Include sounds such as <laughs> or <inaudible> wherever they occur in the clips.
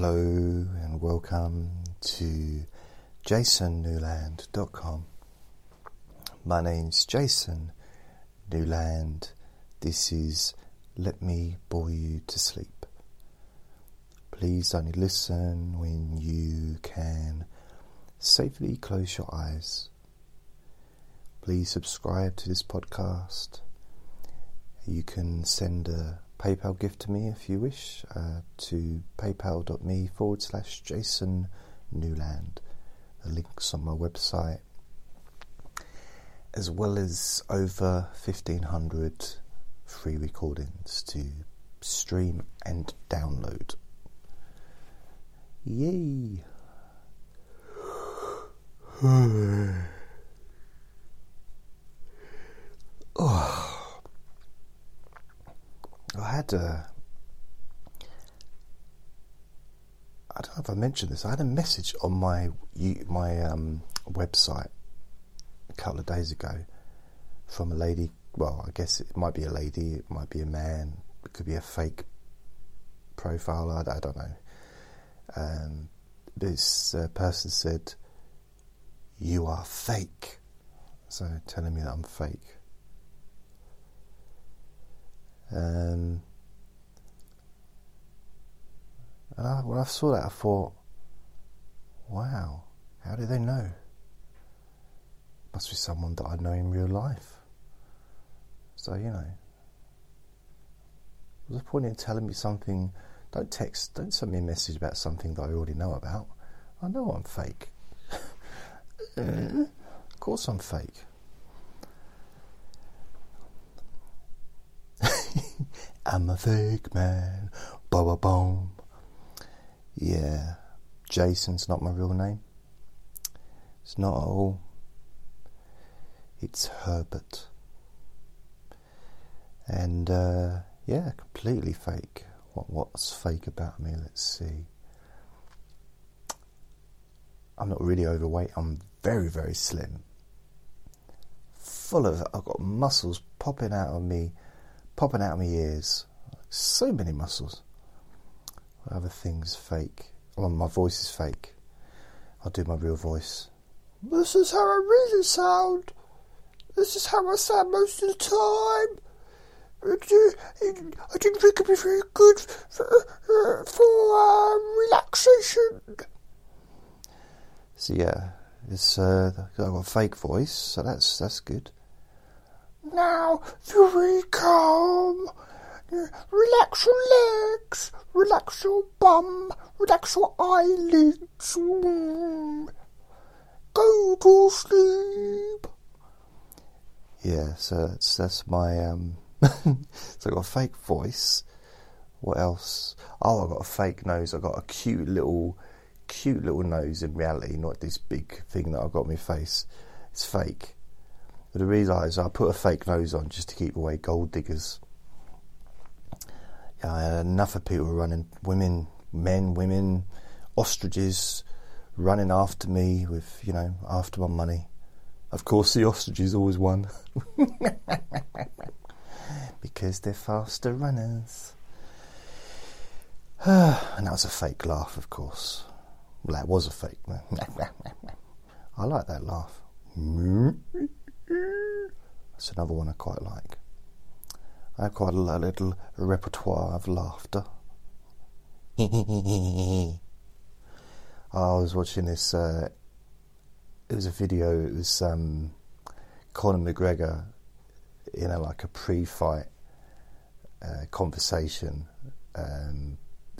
Hello and welcome to jasonnewland.com. My name's Jason Newland. This is Let Me Bore You to Sleep. Please only listen when you can safely close your eyes. Please subscribe to this podcast. You can send a PayPal gift to me if you wish uh, to paypal.me forward slash Jason Newland. The link's on my website, as well as over 1500 free recordings to stream and download. Yay! <sighs> <sighs> oh. I had a. I don't know if I mentioned this. I had a message on my my um, website a couple of days ago from a lady. Well, I guess it might be a lady, it might be a man, it could be a fake profile. I, I don't know. Um, this uh, person said, "You are fake," so telling me that I'm fake. Um, and I, when I saw that, I thought, wow, how do they know? Must be someone that I know in real life. So, you know, what's the point in telling me something? Don't text, don't send me a message about something that I already know about. I know I'm fake. <laughs> of course I'm fake. <laughs> I'm a fake man. Ba boom. Yeah, Jason's not my real name. It's not at all. It's Herbert. And uh, yeah, completely fake. What what's fake about me? Let's see. I'm not really overweight. I'm very very slim. Full of I've got muscles popping out of me popping out of my ears. So many muscles. Other things fake. Well, my voice is fake. I'll do my real voice. This is how I really sound. This is how I sound most of the time. I didn't think it'd be very good for, uh, for uh, relaxation. So yeah, it's uh, I've got a fake voice, so that's that's good. Now, calm. Relax your legs, relax your bum, relax your eyelids. Go to sleep. Yeah, so that's that's my um. <laughs> so I got a fake voice. What else? Oh, I got a fake nose. I got a cute little, cute little nose in reality, not this big thing that I got on my face. It's fake. But reason is I put a fake nose on just to keep away gold diggers. Yeah, I had enough of people running, women, men, women, ostriches running after me with, you know, after my money. Of course, the ostriches always won. <laughs> because they're faster runners. <sighs> and that was a fake laugh, of course. Well, that was a fake. <laughs> I like that laugh. <laughs> That's another one I quite like. I have quite a little repertoire of laughter. <laughs> I was watching this. Uh, it was a video. It was um, Conor McGregor in a like a pre-fight uh, conversation um,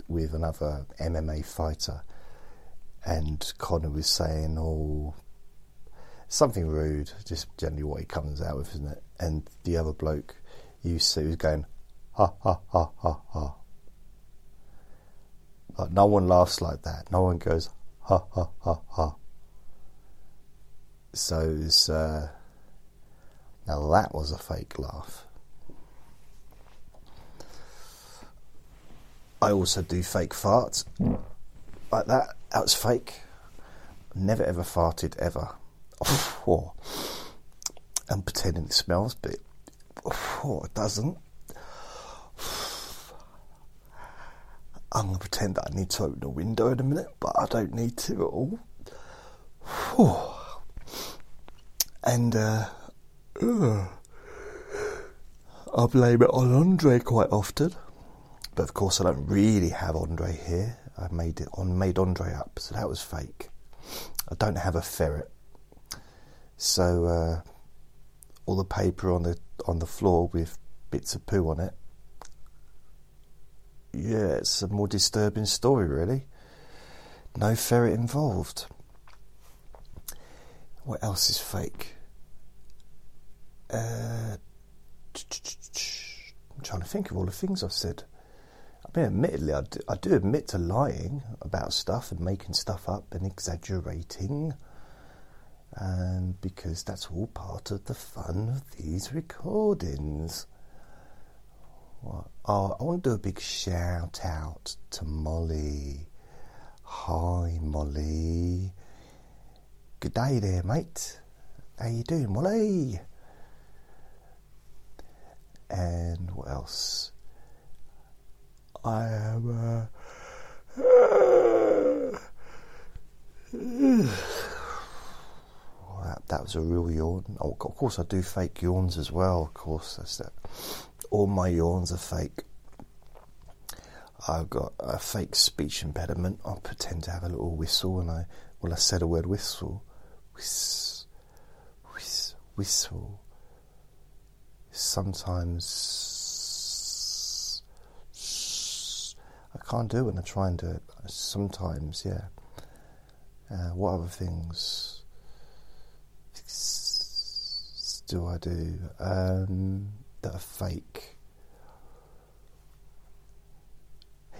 with another MMA fighter, and Conor was saying, "Oh, something rude, just generally what he comes out with, isn't it? And the other bloke you see was going, ha ha ha ha ha. Like no one laughs like that. No one goes, ha ha ha ha. So it's, uh, now that was a fake laugh. I also do fake farts. Like that. That was fake. Never ever farted ever oh, I'm pretending it smells, but oh, it doesn't. <sighs> I'm going to pretend that I need to open a window in a minute, but I don't need to at all. Whew. And uh, I blame it on Andre quite often. But of course, I don't really have Andre here. I made it on made Andre up, so that was fake. I don't have a ferret, so uh, all the paper on the on the floor with bits of poo on it. Yeah, it's a more disturbing story, really. No ferret involved. What else is fake? Uh, I'm trying to think of all the things I've said. I mean, admittedly, I do, I do admit to lying about stuff and making stuff up and exaggerating, um, because that's all part of the fun of these recordings. Oh, I want to do a big shout out to Molly. Hi, Molly. Good day there, mate. How you doing, Molly? And what else? I am. Uh, <sighs> <sighs> <sighs> that, that was a real yawn. Oh, of course, I do fake yawns as well. Of course, that's that. All my yawns are fake. I've got a fake speech impediment. I pretend to have a little whistle, and I, well, I said a word whistle, whiss, whistle. Sometimes I can't do it when I try and do it. Sometimes, yeah. Uh, what other things do I do um, that are fake?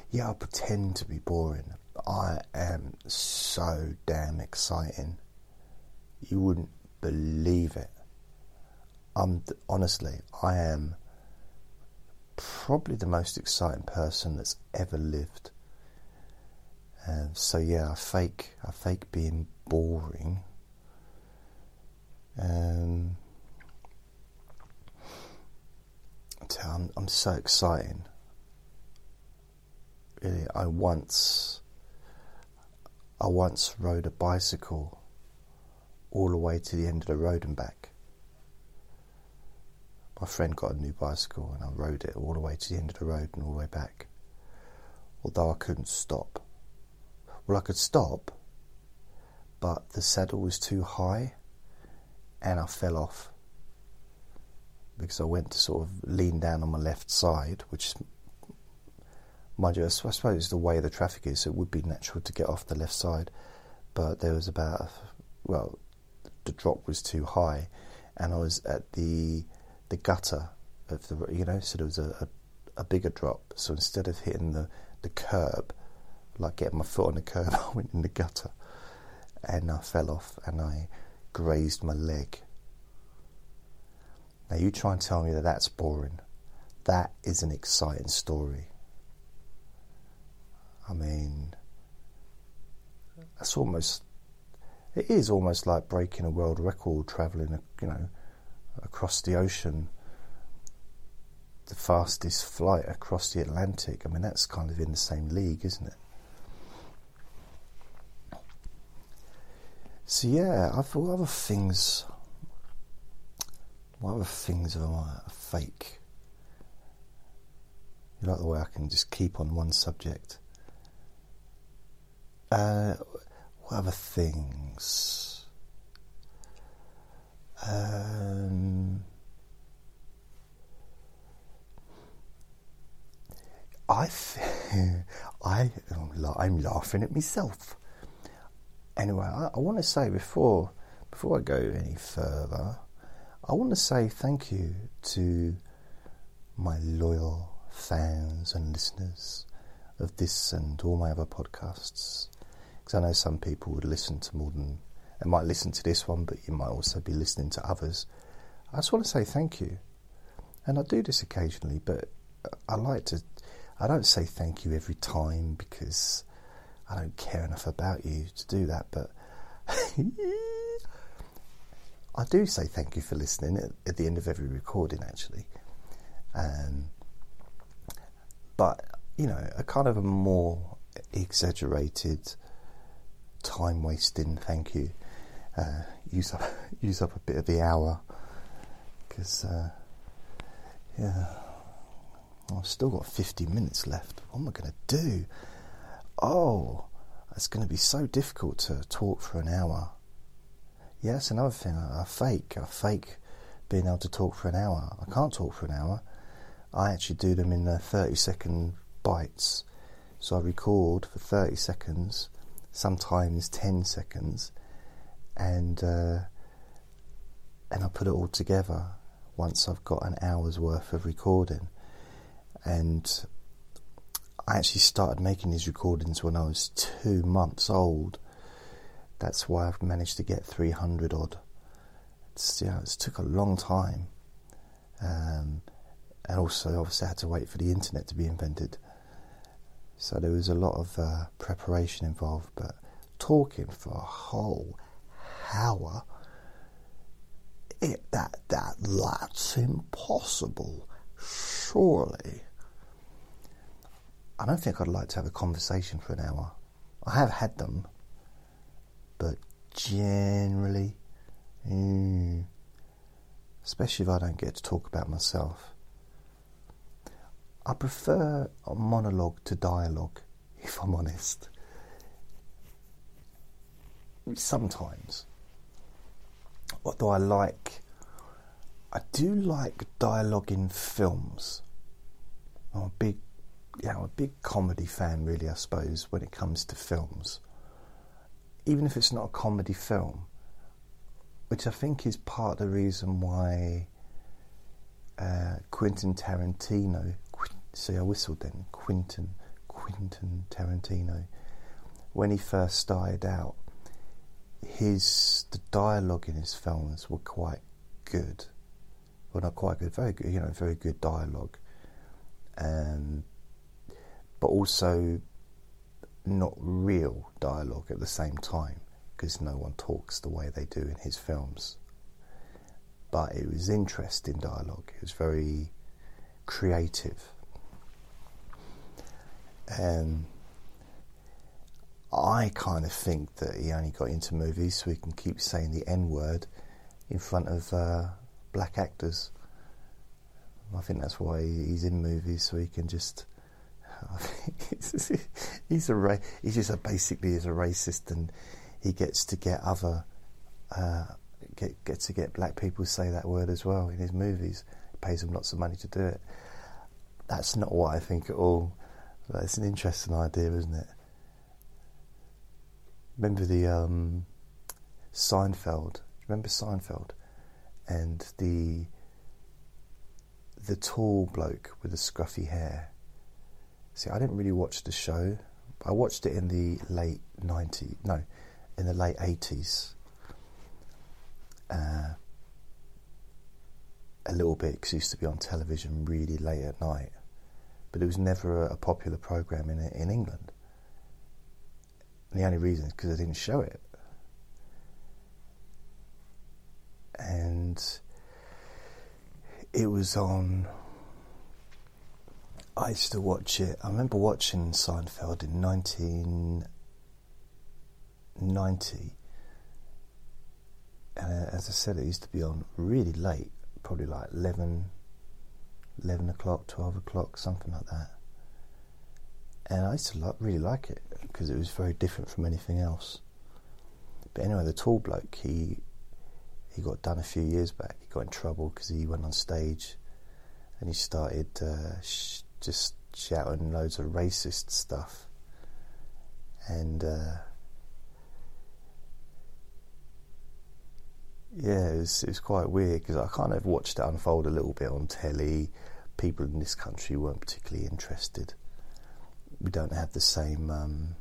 Yeah, I pretend to be boring. I am so damn exciting. You wouldn't believe it. I'm honestly, I am probably the most exciting person that's ever lived. And so yeah, I fake I fake being boring. Um, I'm, I'm so exciting. Really, I once I once rode a bicycle all the way to the end of the road and back my friend got a new bicycle and I rode it all the way to the end of the road and all the way back. Although I couldn't stop. Well, I could stop, but the saddle was too high and I fell off because I went to sort of lean down on my left side, which, mind you, I suppose the way the traffic is, it would be natural to get off the left side, but there was about, well, the drop was too high, and I was at the the gutter of the you know so there was a, a, a, bigger drop. So instead of hitting the, the curb like getting my foot on the curb <laughs> I went in the gutter and I fell off and I grazed my leg now you try and tell me that that's boring that is an exciting story I mean that's almost it is almost like breaking a world record traveling you know across the ocean, the fastest flight across the Atlantic. I mean, that's kind of in the same league, isn't it? So yeah, I thought other things. What other things are fake? You like the way I can just keep on one subject. Uh, what other things? Um, I, <laughs> I, I'm laughing at myself. Anyway, I, I want to say before before I go any further, I want to say thank you to my loyal fans and listeners of this and all my other podcasts. Because I know some people would listen to more than and might listen to this one, but you might also be listening to others. I just want to say thank you. And I do this occasionally, but I like to, I don't say thank you every time because I don't care enough about you to do that, but <laughs> I do say thank you for listening at, at the end of every recording, actually. Um, but you know, a kind of a more exaggerated, time wasting thank you. Uh, use up <laughs> use up a bit of the hour because uh, yeah, I've still got fifty minutes left. What am I going to do? Oh, it's going to be so difficult to talk for an hour. Yeah, that's another thing. I, fake. I fake being able to talk for an hour. I can't talk for an hour. I actually do them in the 30 second bites. So I record for 30 seconds, sometimes 10 seconds, and uh, and I put it all together once I've got an hour's worth of recording. And I actually started making these recordings when I was two months old. That's why I've managed to get 300 odd. It's, you know, it took a long time. Um, and also, obviously, I had to wait for the internet to be invented. So there was a lot of uh, preparation involved, but talking for a whole hour, it, that, that, that's impossible, surely. I don't think I'd like to have a conversation for an hour. I have had them, but generally, mm, especially if I don't get to talk about myself. I prefer a monologue to dialogue, <laughs> if I'm honest. Sometimes. Although I like, I do like dialogue in films. I'm a big, yeah, I'm a big comedy fan, really. I suppose when it comes to films, even if it's not a comedy film, which I think is part of the reason why uh, Quentin Tarantino See, I whistled then. Quentin, Quentin Tarantino. When he first started out, his the dialogue in his films were quite good. Well, not quite good, very good. You know, very good dialogue, um, but also not real dialogue at the same time because no one talks the way they do in his films. But it was interesting dialogue. It was very creative um, I kind of think that he only got into movies so he can keep saying the N word in front of uh, black actors. I think that's why he's in movies so he can just. <laughs> he's a ra- he's just a, basically is a racist and he gets to get other uh, get get to get black people say that word as well in his movies. He pays them lots of money to do it. That's not what I think at all. But it's an interesting idea, isn't it? Remember the um, Seinfeld? Remember Seinfeld? And the the tall bloke with the scruffy hair. See, I didn't really watch the show. I watched it in the late 90s, no, in the late 80s. Uh, a little bit because it used to be on television really late at night but it was never a, popular program in in England. And the only reason is because they didn't show it. And it was on. I used to watch it. I remember watching Seinfeld in 1990. And uh, as I said, it used to be on really late, probably like 11, 11 o'clock, 12 o'clock, something like that. And I used to really like it because it was very different from anything else. But anyway, the tall bloke, he he got done a few years back. He got in trouble because he went on stage and he started uh, sh- just shouting loads of racist stuff. And uh, yeah, it was, it was quite weird because I kind of watched it unfold a little bit on telly. People in this country weren't particularly interested. We don't have the same. Um,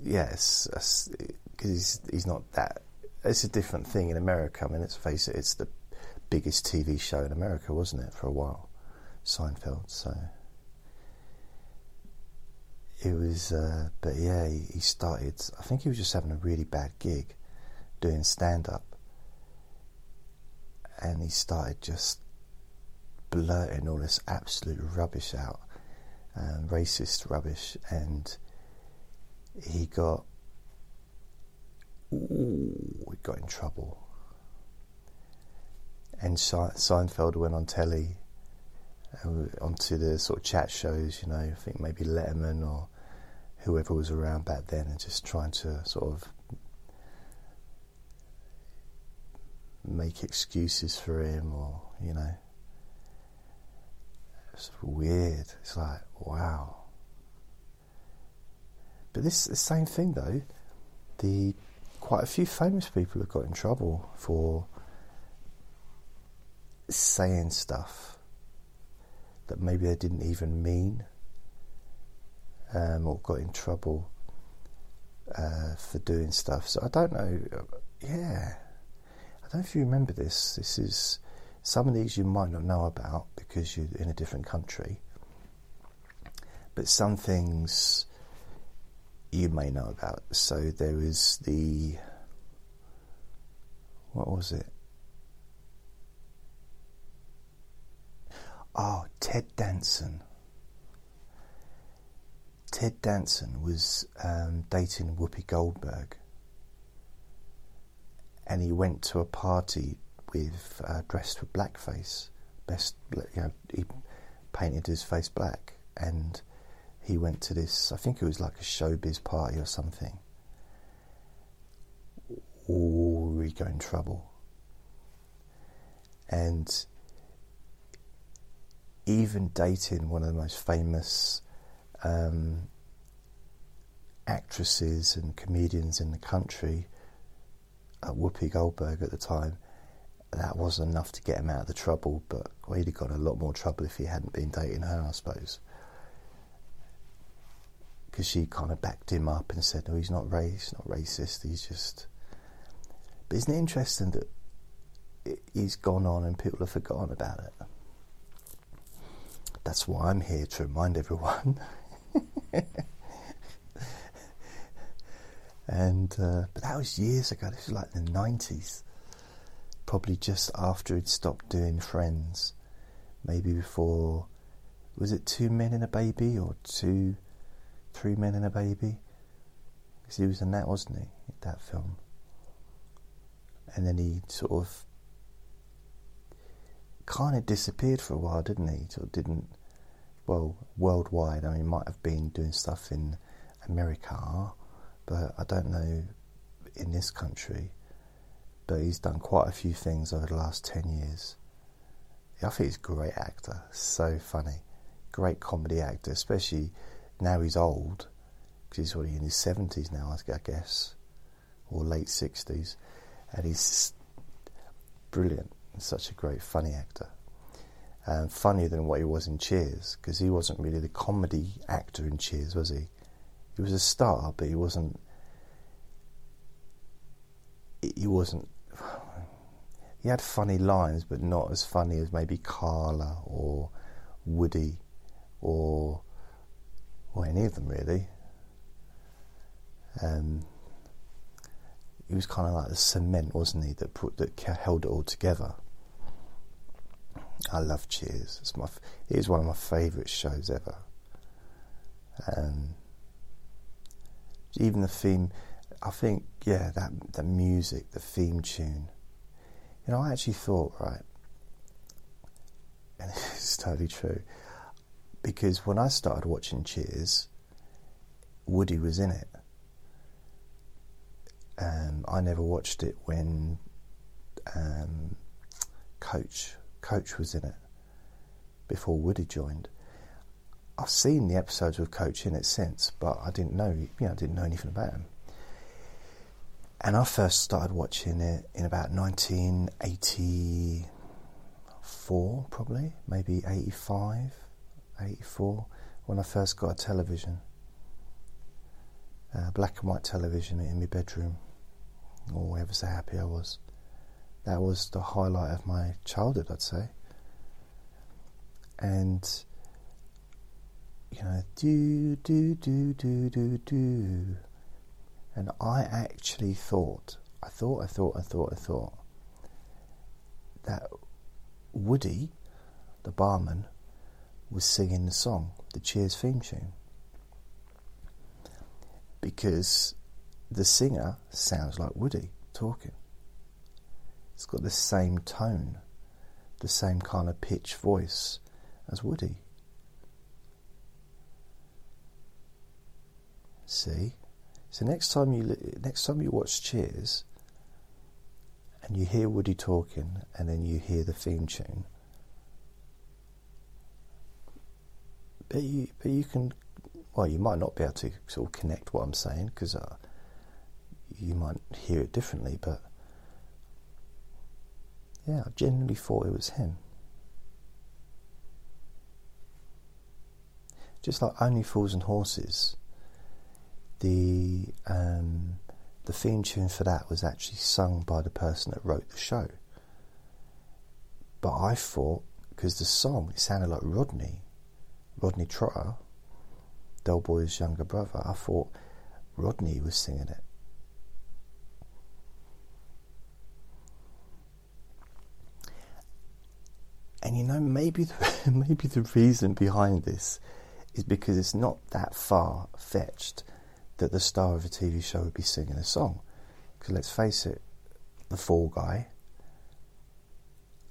yes, because he's, he's not that. It's a different thing in America. I mean, let's face it, it's the biggest TV show in America, wasn't it, for a while? Seinfeld. So it was, uh, but yeah, he, he, started. I think he was just having a really bad gig doing stand up, and he started just blurting all this absolute rubbish out, um, racist rubbish, and he got ooh, he got in trouble. And Seinfeld went on telly, uh, onto the sort of chat shows, you know, I think maybe Letterman or whoever was around back then, and just trying to sort of make excuses for him or, you know. It's weird. It's like, wow. But this the same thing though. The quite a few famous people have got in trouble for saying stuff that maybe they didn't even mean, um, or got in trouble uh, for doing stuff. So I don't know. Yeah, I don't know if you remember this. This is some of these you might not know about because you're in a different country, but some things you may know about. So there was the what was it? Oh, Ted Danson. Ted Danson was um, dating Whoopi Goldberg, and he went to a party with uh, dressed with blackface. Best, you know, he painted his face black, and he went to this. I think it was like a showbiz party or something. Or he got in trouble, and even dating one of the most famous um, actresses and comedians in the country, uh, Whoopi Goldberg at the time, that wasn't enough to get him out of the trouble, but he'd have got a lot more trouble if he hadn't been dating her, I suppose. Because she kind of backed him up and said, "No, he's not racist, not racist. He's just." But isn't it interesting that he's gone on and people have forgotten about it? That's why I'm here to remind everyone. and uh, but that was years ago. This was like the nineties, probably just after he'd stopped doing Friends, maybe before. Was it Two Men and a Baby or Two, Three Men and a Baby? Because he was in that, wasn't he? That film. And then he sort of kind of disappeared for a while, didn't he? Of didn't, well, worldwide. I mean, might have been doing stuff in America, but I don't know in this country. But he's done quite a few things over the last 10 years. I think he's a great actor, so funny. Great comedy actor, especially now he's old, because he's already in his 70s now, I guess, or late 60s, and he's brilliant such a great funny actor. Um, funnier than what he was in Cheers, because he wasn't really the comedy actor in Cheers, was he? He was a star, but he wasn't. He wasn't. He had funny lines, but not as funny as maybe Carla or Woody or or any of them really. Um, he was kind of like the cement, wasn't he, that put that held it all together. I love Cheers. It's my it is one of my favourite shows ever. Um, even the theme, I think, yeah, that the music, the theme tune. You know, I actually thought, right, and <laughs> it's totally true, because when I started watching Cheers, Woody was in it. Um, I never watched it when um, Coach Coach was in it before Woody joined. I've seen the episodes with Coach in it since, but I didn't know, you know, I didn't know anything about him. And I first started watching it in about 1984, probably, maybe 85, 84, when I first got a television. Uh, black and white television in my bedroom. Oh, ever so happy I was. That was the highlight of my childhood, I'd say. And you know, do do do do do do, and I actually thought, I thought, I thought, I thought, I thought that Woody the barman, was singing the song, the Cheers theme tune. Because the singer sounds like Woody talking. It's got the same tone, the same kind of pitch voice as Woody. See? So next time you next time you watch Cheers and you hear Woody talking and then you hear the theme tune but you but you can well you might not be able to sort of connect what I'm saying because uh, you might hear it differently but yeah I genuinely thought it was him just like Only Fools and Horses the um, the theme tune for that was actually sung by the person that wrote the show. But I thought, because the song, it sounded like Rodney, Rodney Trotter, Del Boy's younger brother, I thought Rodney was singing it. And you know, maybe the, maybe the reason behind this is because it's not that far fetched that the star of a TV show would be singing a song. Because let's face it, the Fall Guy,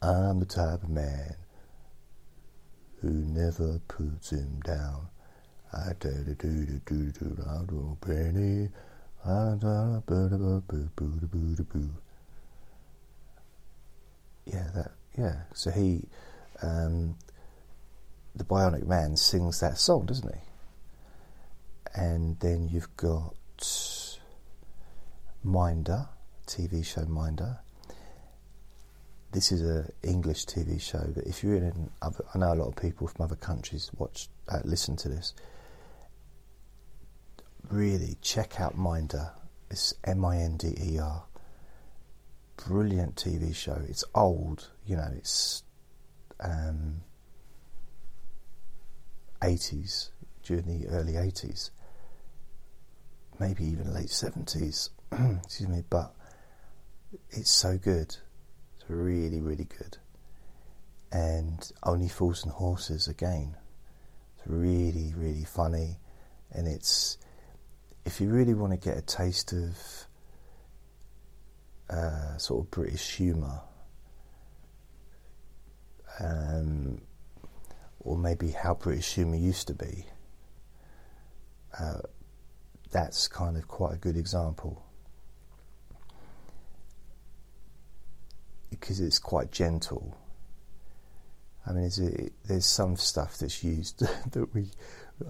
I'm the type of man who never puts him down. I do do do do do do do penny. Yeah, that yeah. So he, um, the Bionic Man, sings that song, doesn't he? and then you've got Minder, TV show Minder. This is a English TV show, but if you're in other, I know a lot of people from other countries watch, uh, listen to this. Really check out Minder. It's M-I-N-D-E-R. Brilliant TV show. It's old, you know. It's um, 80s during the early 80s maybe even late 70s, <clears throat> excuse me, but it's so good. It's really, really good. And Only Fools and Horses again. It's really, really funny. And it's, if you really want to get a taste of uh, sort of British humour, um, or maybe how British humour used to be, uh, that's kind of quite a good example because it's quite gentle. I mean, it, there's some stuff that's used <laughs> that we,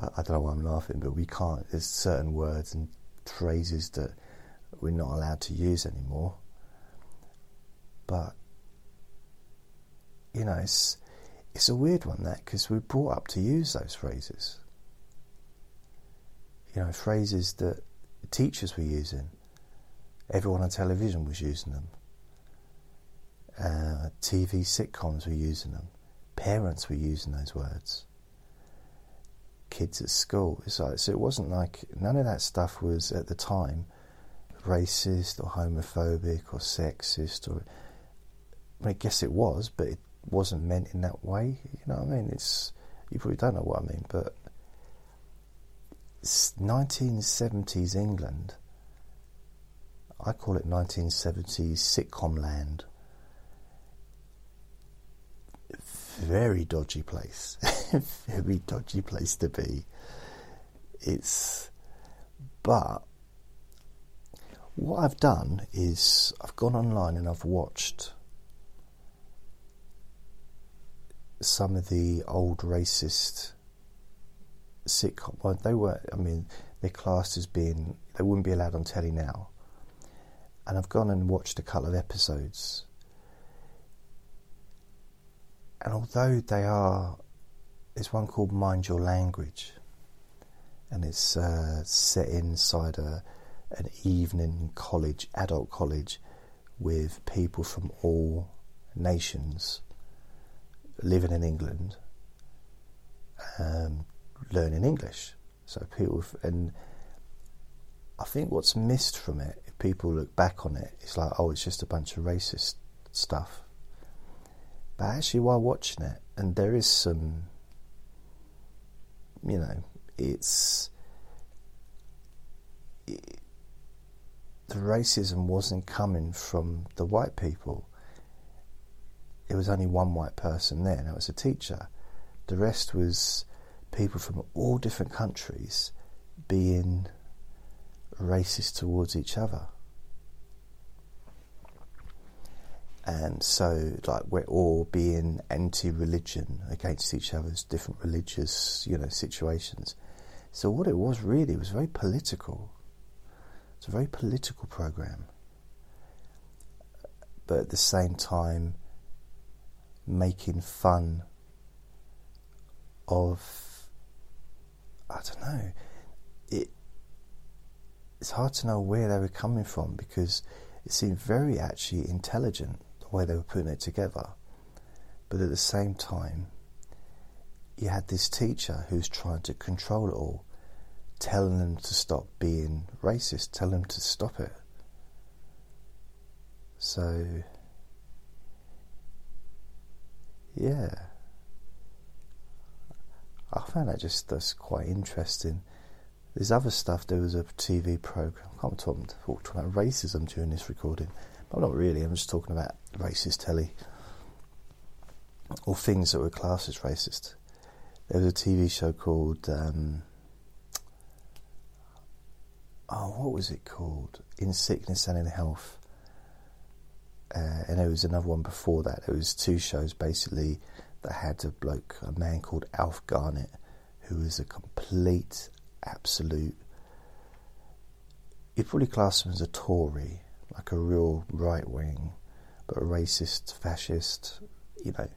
I don't know why I'm laughing, but we can't, there's certain words and phrases that we're not allowed to use anymore. But, you know, it's, it's a weird one that because we're brought up to use those phrases you know, phrases that teachers were using. Everyone on television was using them. Uh, TV sitcoms were using them. Parents were using those words. Kids at school. It's like, so it wasn't like none of that stuff was at the time racist or homophobic or sexist or. I guess it was, but it wasn't meant in that way. You know what I mean? It's you probably don't know what I mean, but 1970s England, I call it 1970s sitcom land. Very dodgy place. <laughs> Very dodgy place to be. It's. But. What I've done is I've gone online and I've watched some of the old racist sitcom. Well, they were. I mean, they're classed as being. They wouldn't be allowed on telly now. And I've gone and watched a couple of episodes. And although they are, there's one called Mind Your Language, and it's uh, set inside a an evening college, adult college, with people from all nations living in England, um, learning English. So people, and I think what's missed from it, if people look back on it, it's like, oh, it's just a bunch of racist stuff. But actually, while watching it, and there is some, you know, it's it, the racism wasn't coming from the white people. It was only one white person there, and it was a teacher. The rest was people from all different countries being racist towards each other. And so, like, we're all being anti religion against each other's different religious, you know, situations. So, what it was really was very political. It's a very political program. But at the same time, making fun of, I don't know, it, it's hard to know where they were coming from because it seemed very actually intelligent the way they were putting it together. But at the same time, you had this teacher who's trying to control it all, telling them to stop being racist, telling them to stop it. So, yeah, I found that just that's quite interesting. There's other stuff. There was a TV program. I can't talk, talk about racism during this recording. But not really. I'm just talking about racist telly or things that were classed as racist. There was a TV show called um, oh, what was it called? In Sickness and in Health. Uh, and there was another one before that. There was two shows basically that had a bloke, a man called Alf Garnett, who was a complete, absolute. You'd probably class him as a Tory, like a real right wing, but a racist, fascist, you know,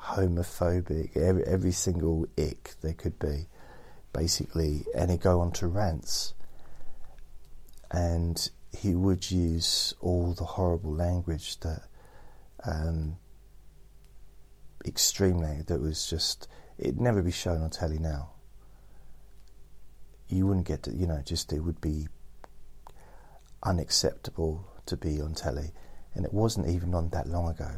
homophobic, every, every single ick there could be, basically. And he'd go on to rants and he would use all the horrible language that um, extremely that was just it'd never be shown on telly now. You wouldn't get to, you know, just it would be unacceptable to be on telly, and it wasn't even on that long ago.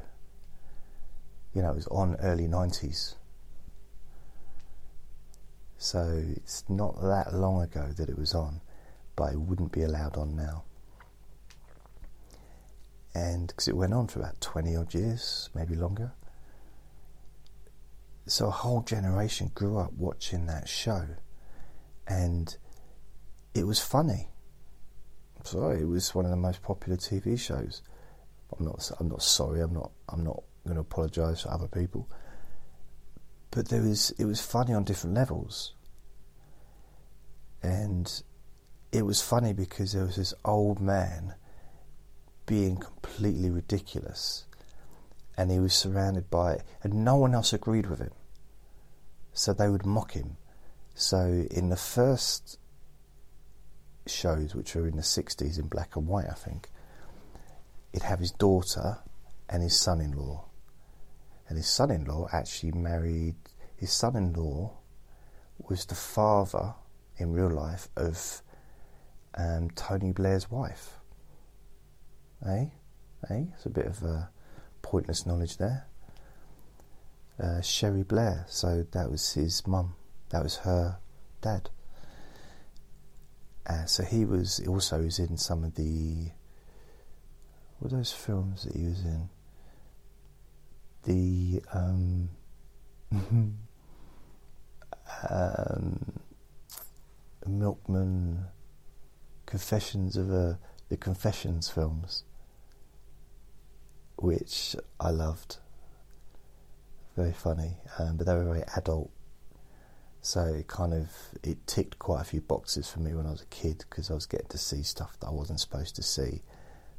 You know, it was on early 90s. So it's not that long ago that it was on but it wouldn't be allowed on now. And because it went on for about 20 odd years, maybe longer. So a whole generation grew up watching that show, and it was funny. So it was one of the most popular TV shows. I'm not. I'm not sorry. I'm not. I'm not going to apologise for other people. But there was. It was funny on different levels. And it was funny because there was this old man being completely ridiculous. And he was surrounded by it, and no one else agreed with him. So they would mock him. So in the first shows which were in the 60s in black and white i think he'd have his daughter and his son-in-law. And his son-in-law actually married his son-in-law was the father in real life of um, Tony Blair's wife. Eh? Eh? It's a bit of uh, pointless knowledge there. Uh, Cherie Blair, so that was his mum. That was her dad. Uh, so he was also was in some of the what those films that he was in. The um, <laughs> um, Milkman Confessions of a, the Confessions films, which I loved. Very funny, um, but they were very adult. So it kind of it ticked quite a few boxes for me when I was a kid because I was getting to see stuff that I wasn't supposed to see.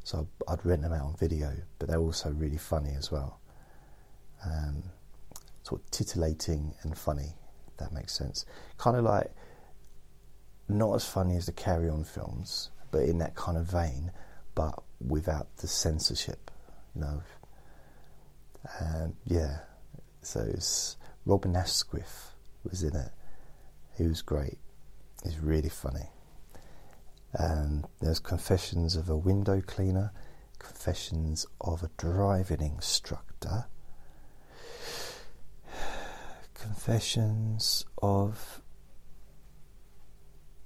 So I'd rent them out on video, but they're also really funny as well. Um, sort of titillating and funny. that makes sense. Kind of like not as funny as the Carry On films, but in that kind of vein, but without the censorship, you know. And yeah, so it's Robin Askwith was in it. He was great. He's really funny. And there's Confessions of a Window Cleaner, Confessions of a Driving Instructor, Confessions of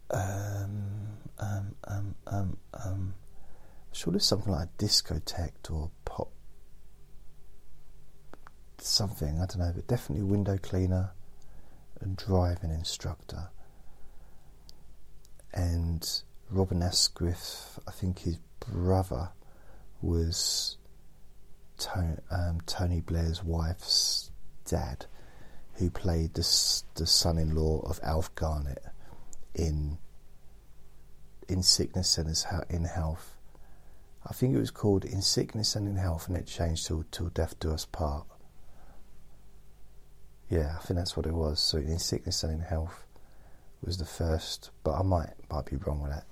um, um, um, um, um, I'm sure something like a discotheque or pop something, I don't know, but definitely window cleaner and driving instructor. And Robin Askwith, I think his brother was Tony, um, Tony Blair's wife's dad, who played the, the son-in-law of Alf Garnett in in sickness and in health. I think it was called In Sickness and in Health, and it changed to Till Death Do Us Part. Yeah, I think that's what it was. So In Sickness and in Health was the first, but I might might be wrong with that.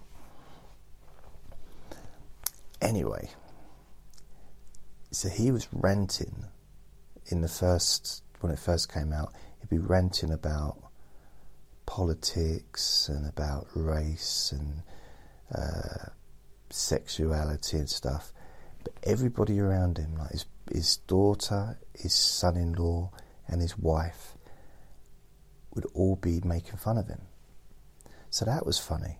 Anyway, so he was ranting in the first when it first came out. He'd be ranting about politics and about race and uh, sexuality and stuff. But everybody around him, like his, his daughter, his son in law, and his wife, would all be making fun of him. So that was funny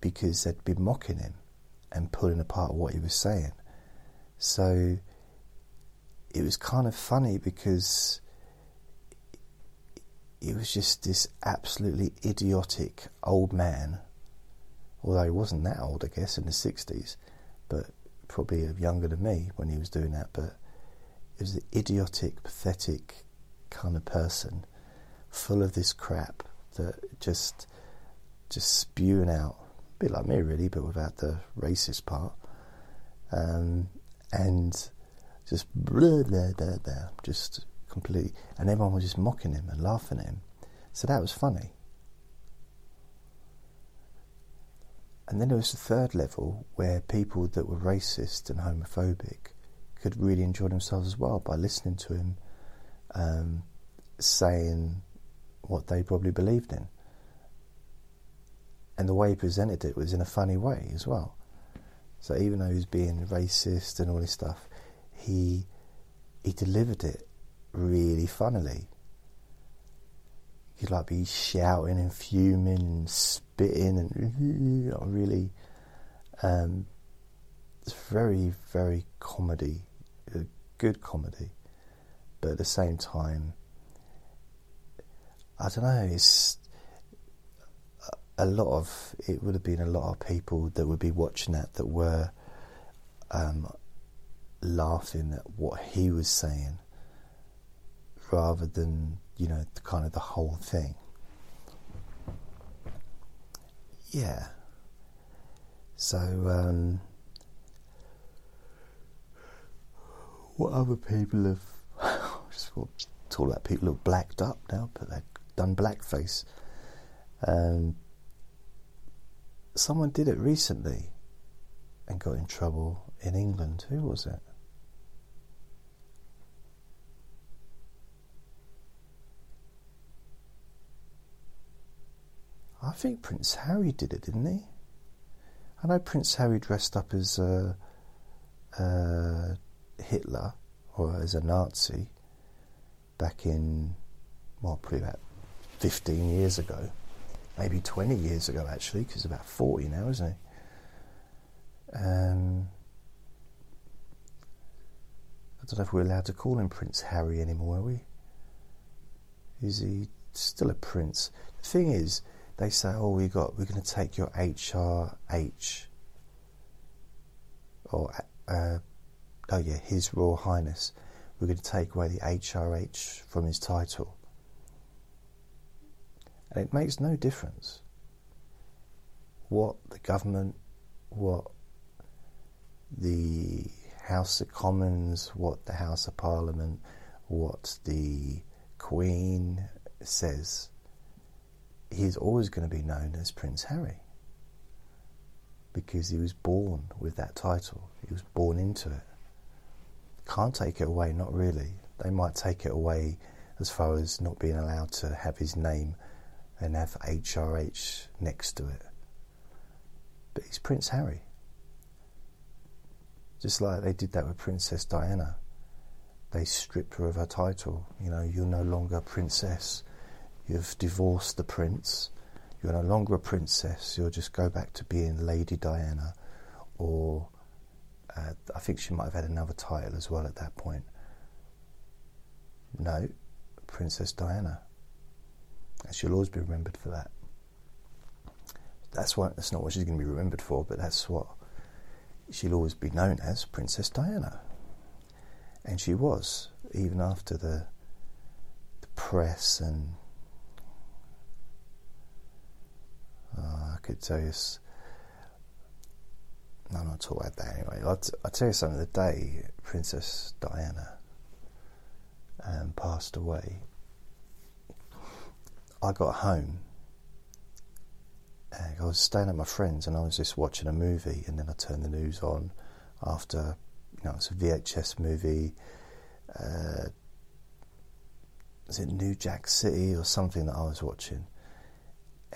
because they'd been mocking him and pulling apart what he was saying. So it was kind of funny because he was just this absolutely idiotic old man. Although he wasn't that old, I guess, in the 60s, but probably younger than me when he was doing that. But he was an idiotic, pathetic kind of person, full of this crap that just just spewing out, a bit like me really, but without the racist part, um, and just blah blah blah blah, just completely, and everyone was just mocking him and laughing at him. So that was funny. And then there was the third level where people that were racist and homophobic could really enjoy themselves as well by listening to him um, saying what they probably believed in. And the way he presented it was in a funny way as well. So even though he was being racist and all this stuff, he he delivered it really funnily. He'd like be shouting and fuming and spitting and <laughs> really. Um, it's very, very comedy, a good comedy, but at the same time, I don't know. It's a lot of it would have been a lot of people that would be watching that that were um, laughing at what he was saying rather than you know kind of the whole thing. Yeah. So um, what other people have? <laughs> just thought, talk about people who've blacked up now, but they've done blackface. Um, someone did it recently and got in trouble in England. Who was it? I think Prince Harry did it, didn't he? I know Prince Harry dressed up as uh, uh, Hitler or as a Nazi back in, well, probably about 15 years ago, maybe 20 years ago actually, because about 40 now, isn't he? Um, I don't know if we're allowed to call him Prince Harry anymore, are we? Is he still a prince? The thing is, they say, "Oh, we got we're going to take your HRH or uh, oh yeah, His Royal Highness. We're going to take away the HRH from his title." And it makes no difference what the government, what the House of Commons, what the House of Parliament, what the Queen says he's always going to be known as Prince Harry because he was born with that title. He was born into it. Can't take it away, not really. They might take it away as far as not being allowed to have his name and have HRH next to it. But he's Prince Harry. Just like they did that with Princess Diana. they stripped her of her title. You know, you're no longer princess. You've divorced the prince. You're no longer a princess. You'll just go back to being Lady Diana, or uh, I think she might have had another title as well at that point. No, Princess Diana. And she'll always be remembered for that. That's what. That's not what she's going to be remembered for, but that's what she'll always be known as Princess Diana. And she was, even after the, the press and. Uh, I could tell you. No, I'm not talking about that anyway. I'll, t- I'll tell you something. The day Princess Diana um, passed away, I got home. I was staying at my friend's and I was just watching a movie, and then I turned the news on after you know, it's a VHS movie. Uh, is it New Jack City or something that I was watching?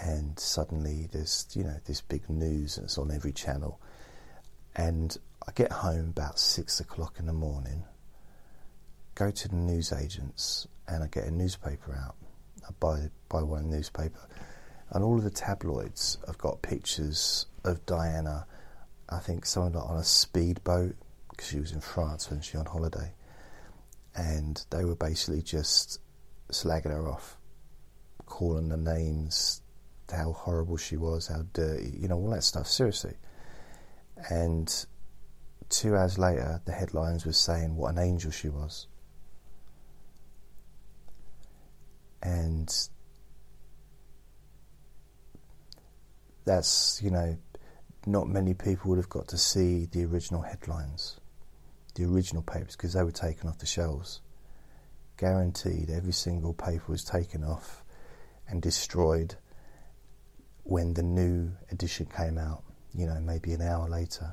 And suddenly there's, you know, this big news it's on every channel. And I get home about six o'clock in the morning, go to the newsagents, and I get a newspaper out. I buy, buy one newspaper. And all of the tabloids have got pictures of Diana, I think, someone on a speedboat because she was in France when she was on holiday, and they were basically just slagging her off, calling the names, how horrible she was, how dirty, you know, all that stuff. Seriously, and two hours later, the headlines were saying what an angel she was, and that's you know not many people would have got to see the original headlines the original papers because they were taken off the shelves. Guaranteed, every single paper was taken off and destroyed when the new edition came out, you know, maybe an hour later.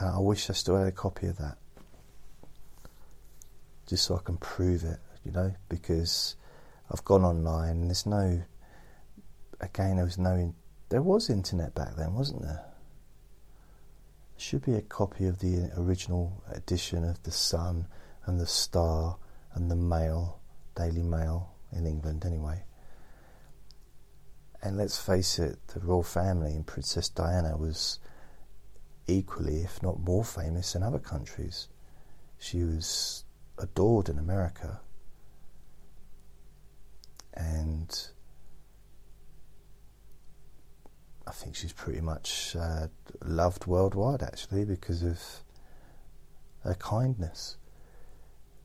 Uh, I wish I still had a copy of that, just so I can prove it, you know, because I've gone online and there's no, again, there was no there was internet back then, wasn't there? There should be a copy of the original edition of The Sun and The Star and The Mail, Daily Mail in England, anyway. And let's face it, the royal family and Princess Diana was equally, if not more famous in other countries. She was adored in America. And I think she's pretty much uh, loved worldwide actually because of her kindness.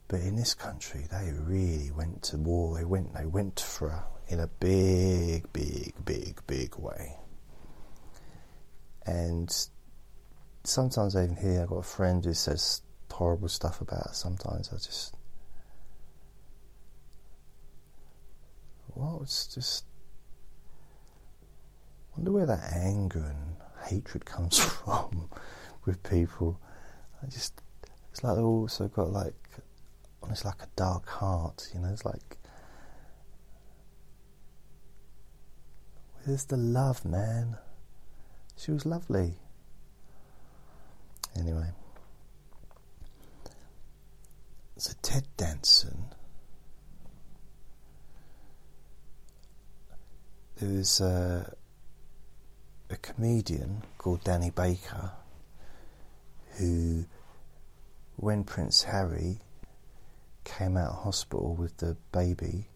But in this country, they really went to war. They went, they went for her in a big, big, big, big way. And sometimes I even hear I've got a friend who says horrible stuff about her. Sometimes I just, well, it's just wonder where that anger and hatred comes <laughs> from with people. I just, it's like they've also got like, almost like a dark heart, you know, it's like, where's the love, man? She was lovely. Anyway. So Ted Danson, there was uh, a comedian called Danny Baker who, when Prince Harry came out of hospital with the baby,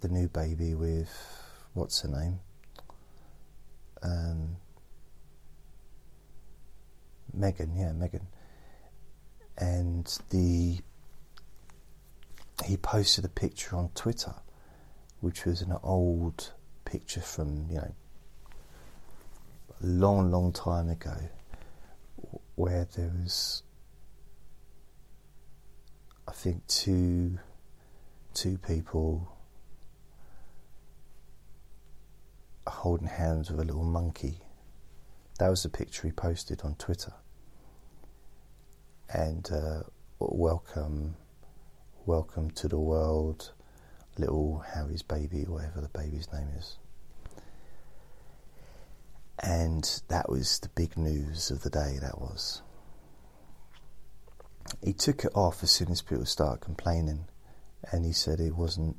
the new baby with what's her name? Um, Meghan, yeah, Megan. And the he posted a picture on Twitter, which was an old picture from you know a long, long time ago where there was, I think, two, two people holding hands with a little monkey. That was the picture he posted on Twitter. And uh, welcome, welcome to the world, little Harry's baby, whatever the baby's name is. And that was the big news of the day, that was. He took it off as soon as people started complaining, and he said it wasn't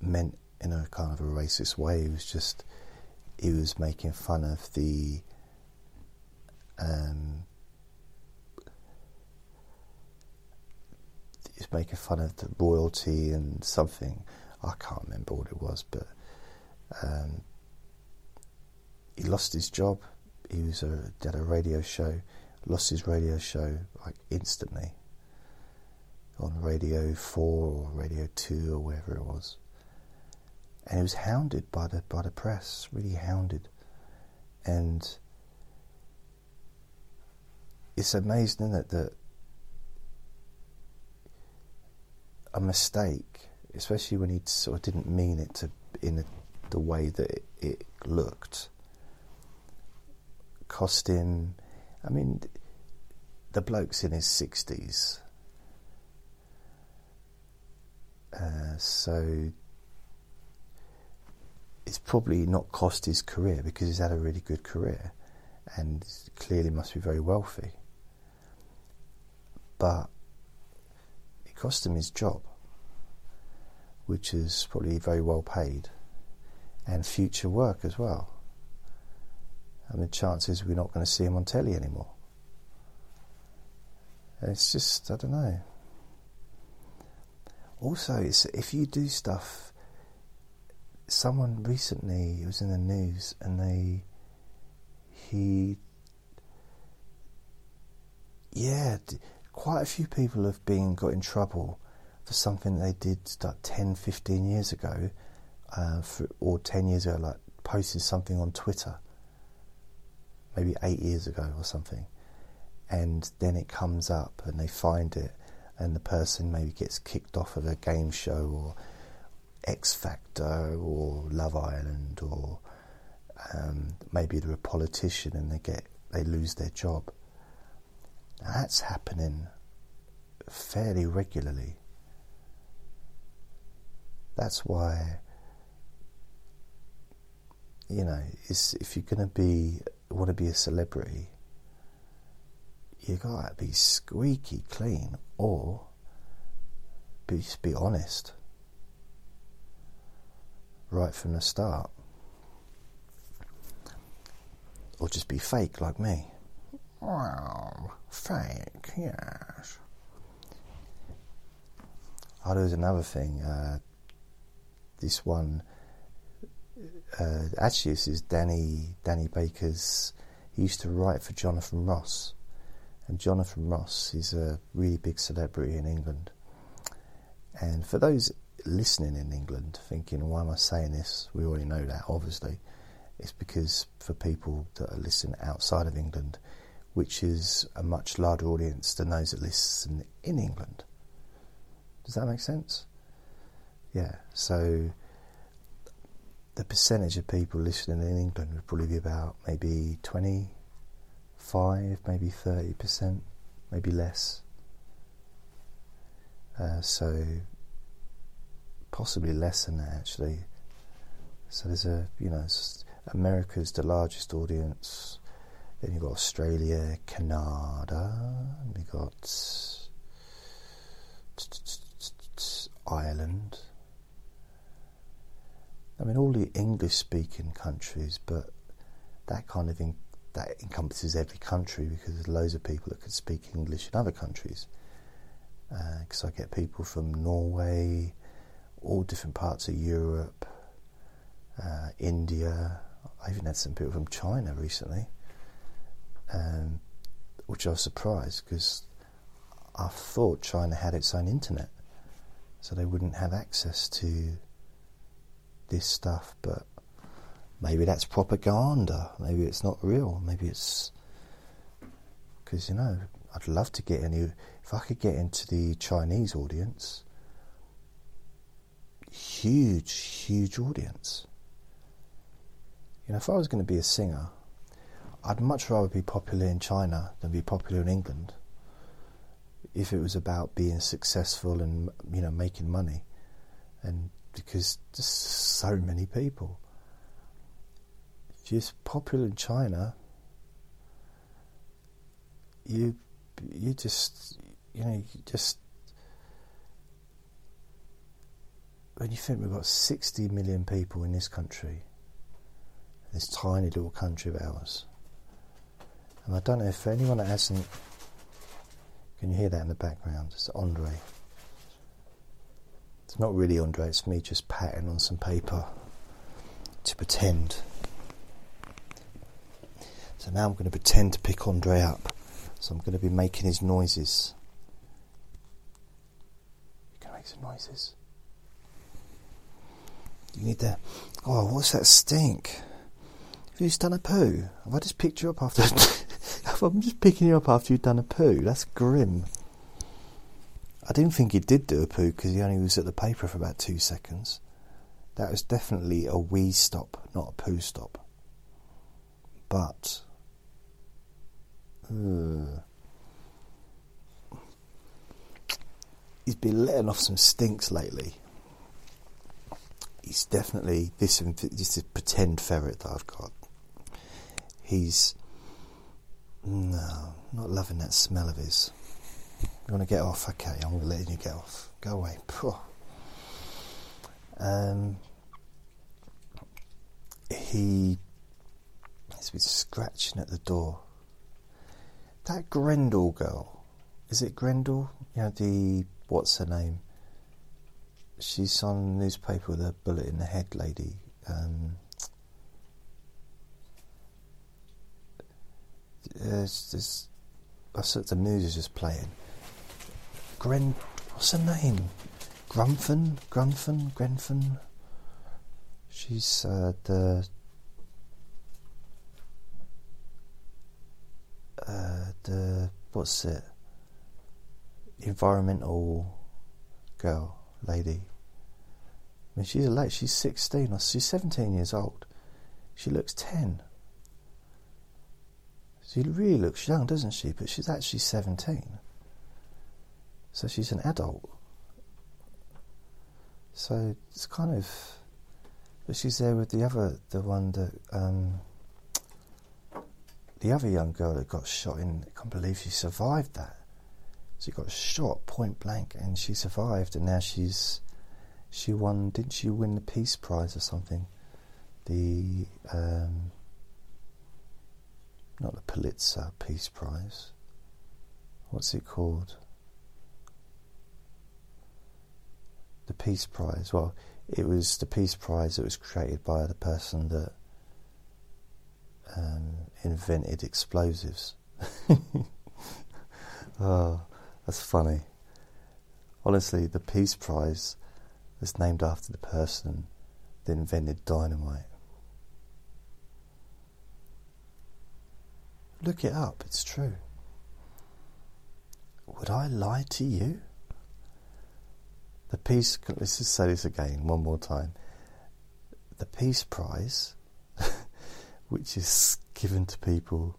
meant in a kind of a racist way, it was just he was making fun of the um, he's making fun of the royalty and something. I can't remember what it was, but um, he lost his job. He was a, did a radio show, lost his radio show like instantly on Radio 4 or Radio 2 or wherever it was. And he was hounded by the, by the press, really hounded. And it's amazing, isn't it, that a mistake, especially when he sort of didn't mean it to in a, the way that it, it looked, cost him. I mean, the bloke's in his sixties, uh, so it's probably not cost his career because he's had a really good career and clearly must be very wealthy. But it cost him his job, which is probably very well paid, and future work as well. I mean, chances we're not going to see him on telly anymore. It's just, I don't know. Also, it's, if you do stuff, someone recently, was in the news, and they, he, yeah, quite a few people have been got in trouble for something they did like 10, 15 years ago, uh, for, or 10 years ago, like posted something on Twitter, maybe eight years ago or something, and then it comes up and they find it, and the person maybe gets kicked off of a game show or X Factor or Love Island or um, maybe they're a politician and they get they lose their job that's happening fairly regularly. That's why, you know, if you're going to be want to be a celebrity, you gotta be squeaky clean, or be just be honest right from the start, or just be fake like me. Wow, fake, yes. Oh, there's another thing. Uh, this one, uh, actually, this is Danny Danny Baker's. He used to write for Jonathan Ross, and Jonathan Ross is a really big celebrity in England. And for those listening in England, thinking, "Why am I saying this?" We already know that. Obviously, it's because for people that are listening outside of England, which is a much larger audience than those that listen in England. Does that make sense? Yeah, so the percentage of people listening in England would probably be about maybe 25, maybe 30%, maybe less. Uh, so possibly less than that actually. So there's a, you know, America's the largest audience, then you've got Australia, Canada, we got Ireland. I mean, all the English-speaking countries, but that kind of in, that encompasses every country because there's loads of people that could speak English in other countries. Because uh, I get people from Norway, all different parts of Europe, uh, India. I even had some people from China recently um, which I was surprised because I thought China had its own internet, so they wouldn't have access to this stuff. But maybe that's propaganda. Maybe it's not real. Maybe it's because you know I'd love to get any. If I could get into the Chinese audience, huge, huge audience. You know, if I was going to be a singer, I'd much rather be popular in China than be popular in England. If it was about being successful and you know making money, and because just so many people, just popular in China, you you just you know you just when you think we've got 60 million people in this country, this tiny little country of ours, and I don't know if anyone that hasn't, can you hear that in the background? It's Andre. It's not really Andre, it's me just patting on some paper to pretend. So now I'm going to pretend to pick Andre up. So I'm going to be making his noises. You can make some noises. You need that. Oh, what's that stink? Have you just done a poo? Have I just picked you up after? <laughs> I'm just picking you up after you've done a poo. That's grim. I didn't think he did do a poo because he only was at the paper for about two seconds. That was definitely a wee stop, not a poo stop. But. Uh, he's been letting off some stinks lately. He's definitely this this is pretend ferret that I've got. He's no, not loving that smell of his. You want to get off? Okay, I'm letting you get off. Go away. Um, he has been scratching at the door. That Grendel girl, is it Grendel? You know, the, what's her name? She's on the newspaper with a bullet in the head lady. Um, there's, there's, I said the news is just playing. Gren, what's her name? Grunfin, Grunfin, Grenfin. She's uh, the uh, the what's it? Environmental girl, lady. I mean, she's a late. She's sixteen or she's seventeen years old. She looks ten. She really looks young, doesn't she? But she's actually seventeen. So she's an adult. So it's kind of. But she's there with the other, the one that. Um, the other young girl that got shot in. I can't believe she survived that. She got shot point blank and she survived, and now she's. She won. Didn't she win the Peace Prize or something? The. Um, not the Pulitzer Peace Prize. What's it called? the Peace Prize. Well, it was the Peace Prize that was created by the person that um, invented explosives. <laughs> oh, that's funny. Honestly, the Peace Prize is named after the person that invented dynamite. Look it up, it's true. Would I lie to you? The Peace, let's just say this again one more time. The Peace Prize, which is given to people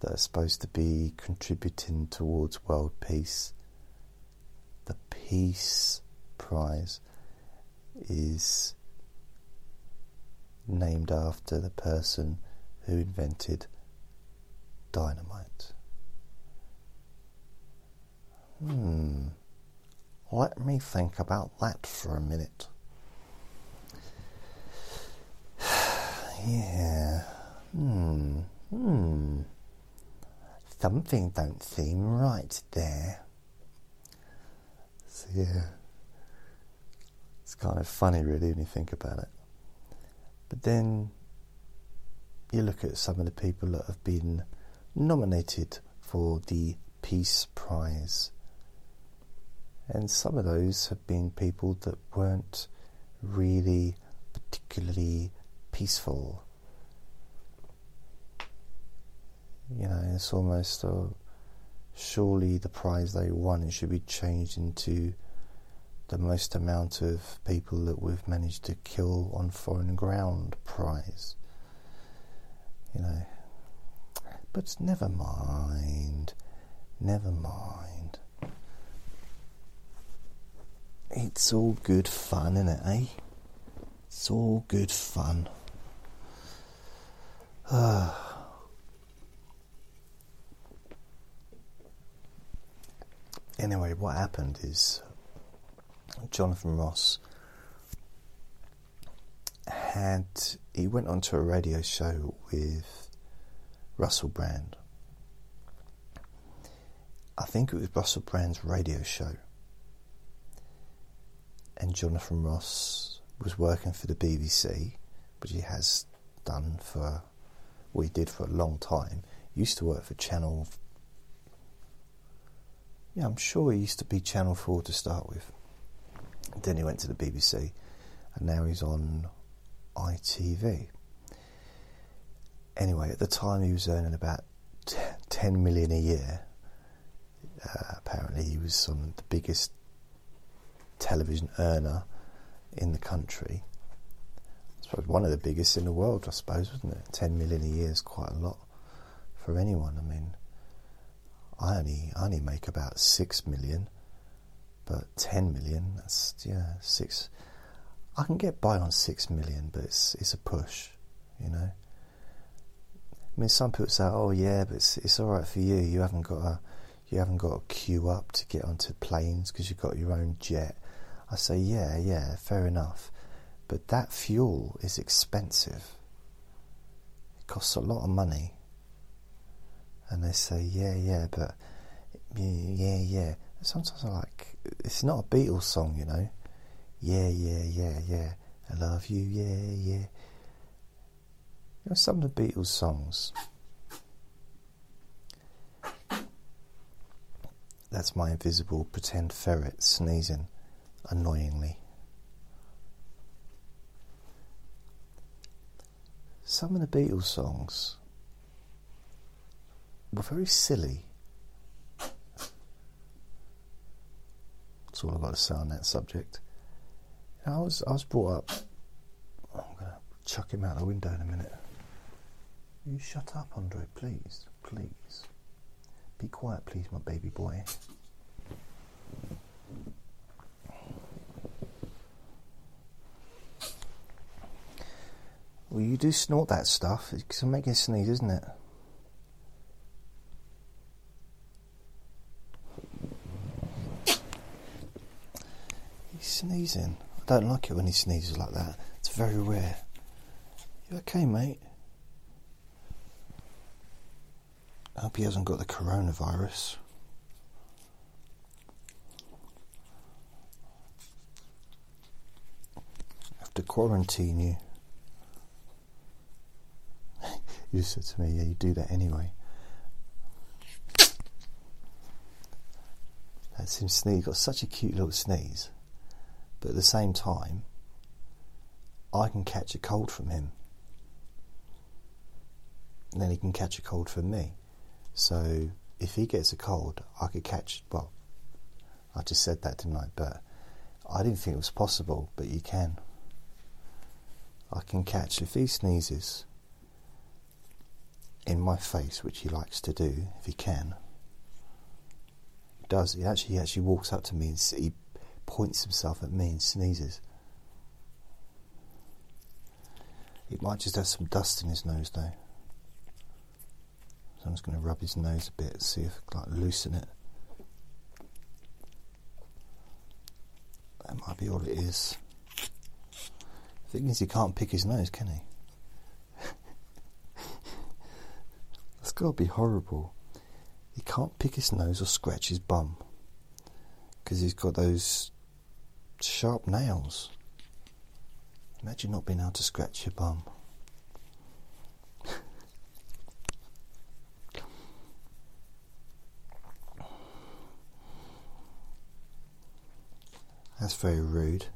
that are supposed to be contributing towards world peace, the Peace Prize is named after the person who invented dynamite. Hmm. Let me think about that for a minute. Yeah. Hmm. Hmm. Something don't seem right there. So yeah. It's kind of funny really when you think about it. But then you look at some of the people that have been nominated for the Peace Prize and some of those have been people that weren't really particularly peaceful. You know, it's almost surely the prize they won it should be changed into the most amount of people that we've managed to kill on foreign ground prize. You know, but never mind, never mind. It's all good fun, isn't it, eh? It's all good fun. <sighs> anyway, what happened is Jonathan Ross had he went onto a radio show with Russell Brand. I think it was Russell Brand's radio show. And Jonathan Ross was working for the BBC, which he has done for, he did for a long time. Used to work for Channel. Yeah, I'm sure he used to be Channel 4 to start with. Then he went to the BBC, and now he's on ITV. Anyway, at the time he was earning about 10 million a year. Uh, apparently, he was of the biggest television earner in the country. Suppose one of the biggest in the world, I suppose, wasn't it? 10 million a year is quite a lot for anyone. I mean, I only, I only make about 6 million, but 10 million, that's, yeah, 6 I can get by on six million, but it's it's a push, you know. I mean, some people say, "Oh yeah, but it's it's all right for you. You haven't got a you haven't got to queue up to get onto planes because you've got your own jet." I say, "Yeah, yeah, fair enough, but that fuel is expensive. It costs a lot of money." And they say, "Yeah, yeah, but yeah, yeah." Sometimes I like it's not a Beatles song, you know yeah, yeah, yeah, yeah. I love you, yeah, yeah. You know, some of the Beatles songs. That's my invisible pretend ferret sneezing annoyingly. Some of the Beatles songs were very silly. That's all I've got to say on that subject. I was I was brought up. I'm gonna chuck him out the window in a minute. You shut up, Andre, please, please. Be quiet, please, my baby boy. Well, you do snort that stuff. It's making a sneeze, isn't it? He's sneezing. I don't like it when he sneezes like that. It's very rare. You okay, mate? I hope he hasn't got the coronavirus. Have to quarantine you. You said to me, yeah, you do that anyway. That's him sneeze. Got such a cute little sneeze. But at the same time, I can catch a cold from him. And then he can catch a cold from me. So if he gets a cold, I could catch. Well, I just said that, I? But I didn't think it was possible, but you can. I can catch if he sneezes in my face, which he likes to do, if he can. He does. He actually he actually walks up to me and he points himself at me and sneezes. He might just have some dust in his nose though. So I'm just going to rub his nose a bit, see if I can like, loosen it. That might be all it is. The thing is, he can't pick his nose, can he? That's got to be horrible. He can't pick his nose or scratch his bum because he's got those sharp nails. Imagine not being able to scratch your bum. That's very rude.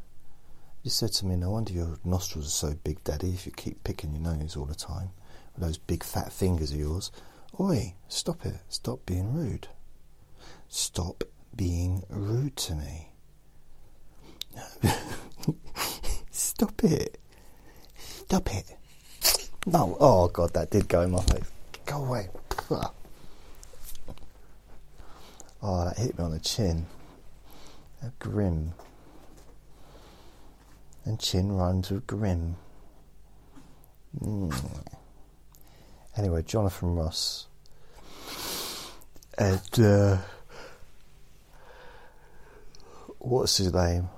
You said to me, No wonder your nostrils are so big, Daddy, if you keep picking your nose all the time those big fat fingers of yours. Oi, stop it. Stop being rude. Stop being rude to me. <laughs> Stop it. Stop it. No. Oh, God, that did go in my face. Go away. Oh, that hit me on the chin. Grim. And chin rhymes with grim. Mm. Anyway, Jonathan Ross and uh, what's his name?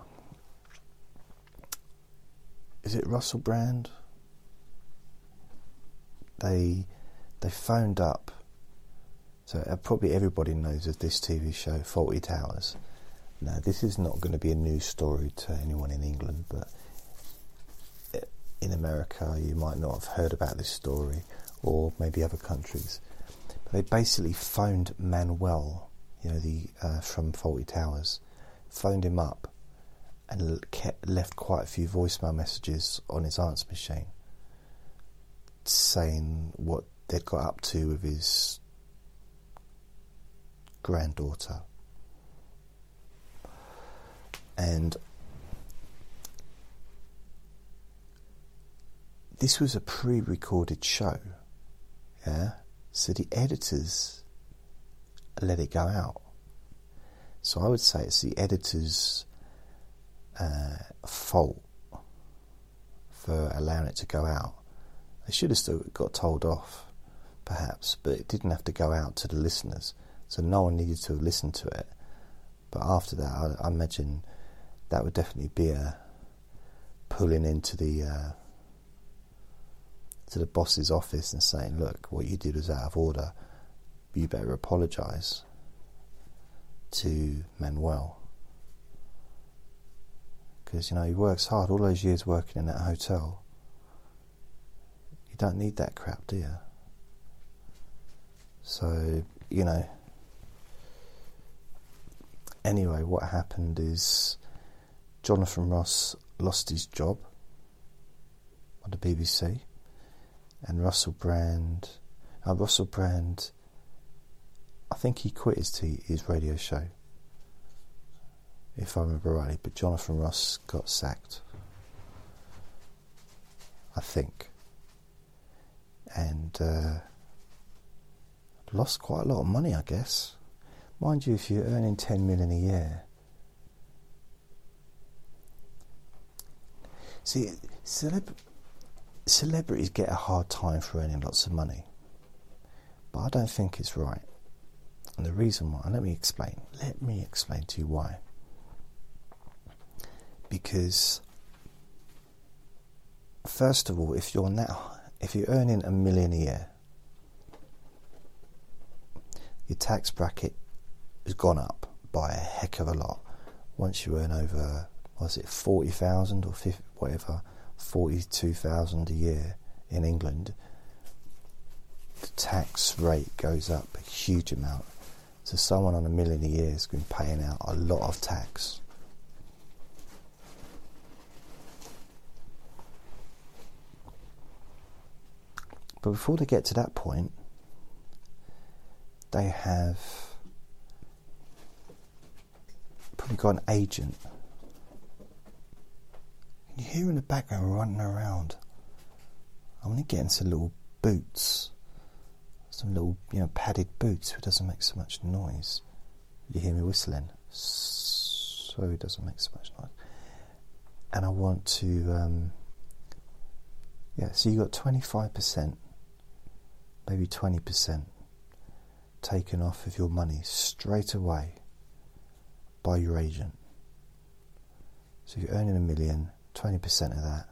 Is it Russell Brand? They they phoned up. So uh, probably everybody knows of this TV show, Fawlty Towers. Now, this is not going to be a news story to anyone in England, but in America, you might not have heard about this story, or maybe other countries. But they basically phoned Manuel, you know, the uh, from Fawlty Towers, phoned him up and kept, left quite a few voicemail messages on his answer machine saying what they'd got up to with his granddaughter. And this was a pre recorded show, yeah? So the editors let it go out. So I would say it's the editor's uh, fault for allowing it to go out. They should have still got told off, perhaps, but it didn't have to go out to the listeners, so no one needed to listen to it. But after that, I, I imagine that would definitely be a pulling into the uh, to the boss's office and saying, "Look, what you did was out of order. You better apologise to Manuel." Because you know he works hard all those years working in that hotel. You don't need that crap, do you? So you know. Anyway, what happened is Jonathan Ross lost his job on the BBC and Russell Brand. Uh, Russell Brand, I think he quit his, t- his radio show, if I remember rightly, but Jonathan Ross got sacked. I think. And uh, lost quite a lot of money, I guess. Mind you, if you're earning 10 million a year, see, celeb- celebrities get a hard time for earning lots of money, but I don't think it's right. And the reason why, let me explain. Let me explain to you why. Because, first of all, if you're now, if you're earning a million a year, your tax bracket has gone up by a heck of a lot. Once you earn over, was it forty thousand or 50, whatever, 42,000 a year in England, the tax rate goes up a huge amount. So someone on a million a year has been paying out a lot of tax. But before they get to that point, they have probably got an agent you hear in the background running around. I'm going to get into little boots, some little you know padded boots, who doesn't make so much noise. You hear me whistling, so it doesn't make so much noise. And I want to, um, yeah. So you got twenty five percent, maybe twenty percent, taken off of your money straight away by your agent. So you're earning a million 20% of that,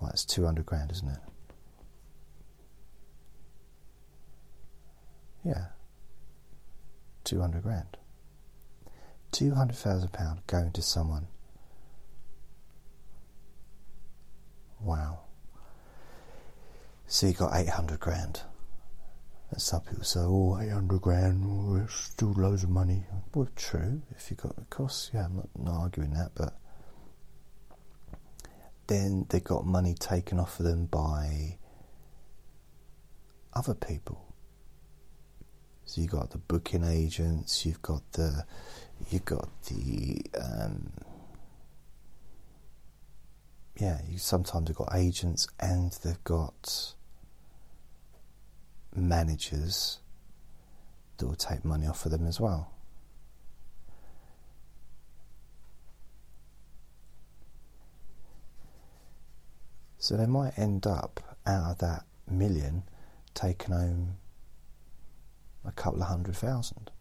well, that's 200 grand, isn't it? Yeah. 200 grand. 200,000 pounds going to someone. Wow. So you got 800 grand. And some people say, oh, 800 grand, oh, it's still loads of money. Well, true, if you got the costs, yeah, I'm not, not arguing that, but then they got money taken off of them by other people. So you've got the booking agents, you've got the, you've got the, um, yeah. You sometimes have got agents and they've got managers that will take money off of them as well. So they might end up out of that million taking home a couple of hundred thousand.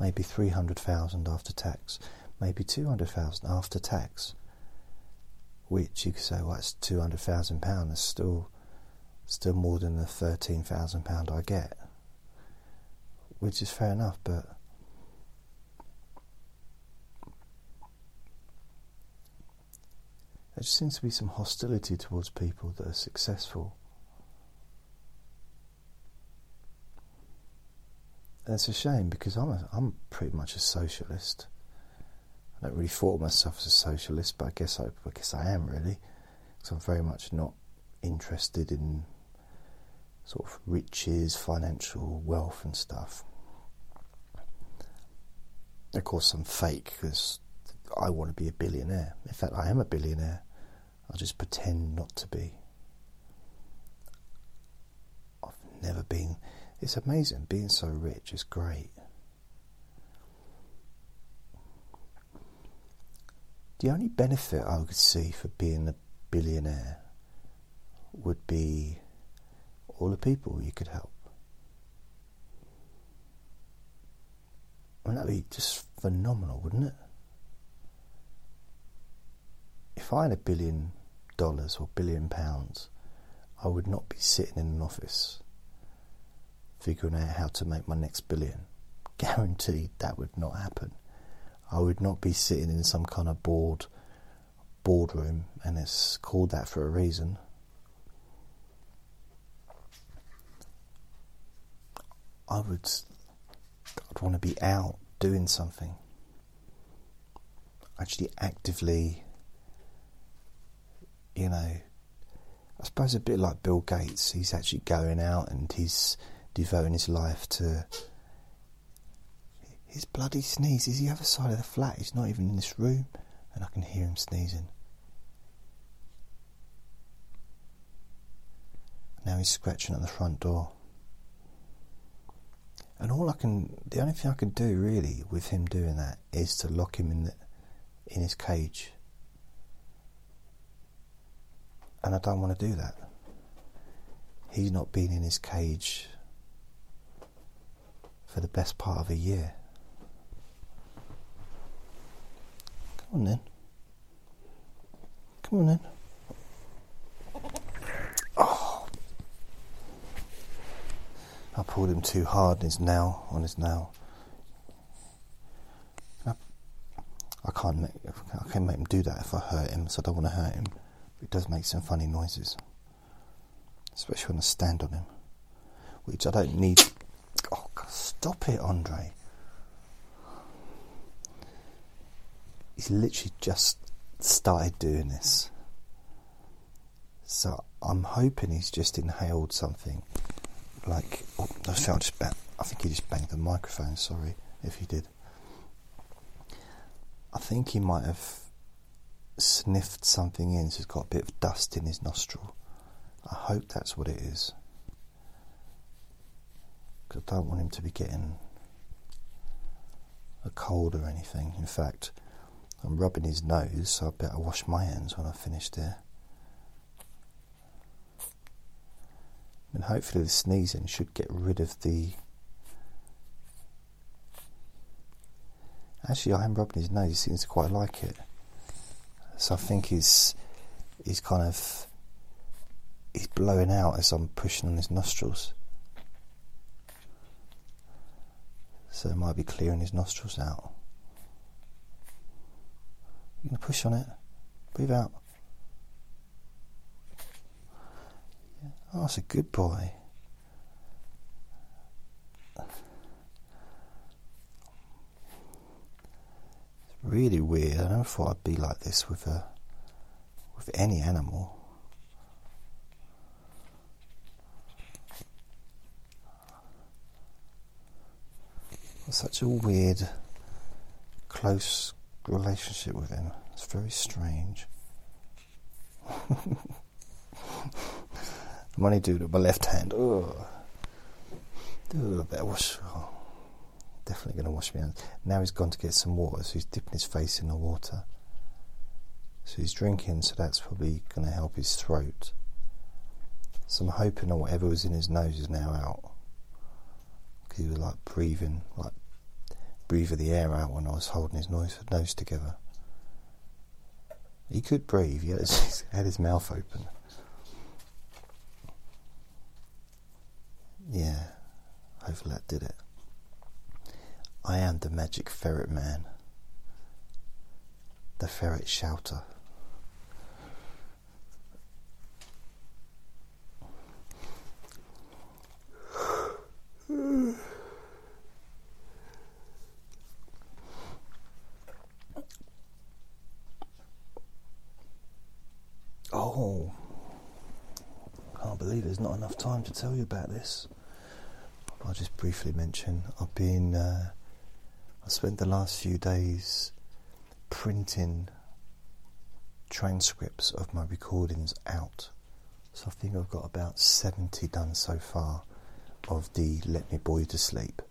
Maybe 300,000 after tax, maybe 200,000 after tax. Which you could say, well, that's £200,000, that's still, still more than the £13,000 I get. Which is fair enough, but there just seems to be some hostility towards people that are successful. And it's a shame because I'm a, I'm pretty much a socialist. I don't really thought of myself as a socialist, but I guess I, I guess I am really, because I'm very much not interested in sort of riches, financial wealth, and stuff. Of course, I'm fake because I want to be a billionaire. In fact, I am a billionaire. I just pretend not to be. I've never been. It's amazing. Being so rich is great. The only benefit I would see for being a billionaire would be all the people you could help. I mean, that'd be just phenomenal, wouldn't it? If I had a billion dollars or billion pounds, I would not be sitting in an office figuring out how to make my next billion. <laughs> Guaranteed that would not happen. I would not be sitting in some kind of board boardroom, and it's called that for a reason. I would I'd want to be out doing something. Actually actively you know I suppose a bit like Bill Gates, he's actually going out and he's devoting his life to his bloody sneeze is the other side of the flat. He's not even in this room, and I can hear him sneezing. Now he's scratching at the front door. And all I can, the only thing I can do really with him doing that is to lock him in the, in his cage. And I don't want to do that. He's not been in his cage for the best part of a year. Come on then. Come on then. Oh. I pulled him too hard on his nail, on his nail. I can't make I can't make him do that if I hurt him, so I don't want to hurt him. It does make some funny noises, especially when I stand on him, which I don't need. Oh, God, stop it, Andre! he's literally just started doing this. So I'm hoping he's just inhaled something like. Oh, I just bang, I think he just banged the microphone. Sorry if he did. I think he might have sniffed something in, so he's got a bit of dust in his nostril. I hope that's what it is. Because I don't want him to be getting a cold or anything. In fact, I'm rubbing his nose, so I better wash my hands when I finish there. And hopefully, the sneezing should get rid of the. Actually, I am rubbing his nose, he seems to quite like it. So I think he's, he's kind of. He's blowing out as I'm pushing on his nostrils. So it might be clearing his nostrils out. You're to push on it. Breathe out. Oh, that's a good boy. Really weird. I never thought I'd be like this with a with any animal. Such a weird, close relationship with him. It's very strange. <laughs> I'm only doing it with my left hand. Ugh. Ugh, better wash. Oh, definitely going to wash my hands. Now he's gone to get some water, so he's dipping his face in the water. So he's drinking, so that's probably going to help his throat. So I'm hoping that whatever was in his nose is now out. Because he was like breathing, like breathing the air out when I was holding his nose, together. He could breathe, he <laughs> had his mouth open. Yeah, hopefully that did it. I am the magic ferret man, the ferret shouter. Oh, can't believe there's not enough time to tell you about this. I'll just briefly mention I've been, uh, I spent the last few days printing transcripts of my recordings out. So I think I've got about 70 done so far of the Let Me You to Sleep.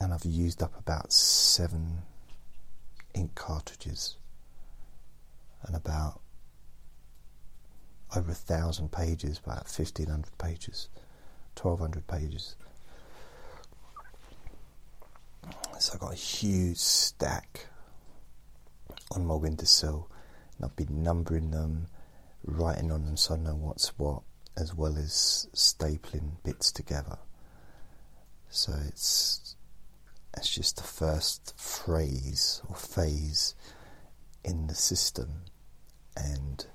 And I've used up about seven ink cartridges and about over a thousand pages, about 1500 pages, 1200 pages. So I've got a huge stack on my windowsill, and I've been numbering them, writing on them so I know what's what, as well as stapling bits together. So it's it's just the first phrase or phase in the system, and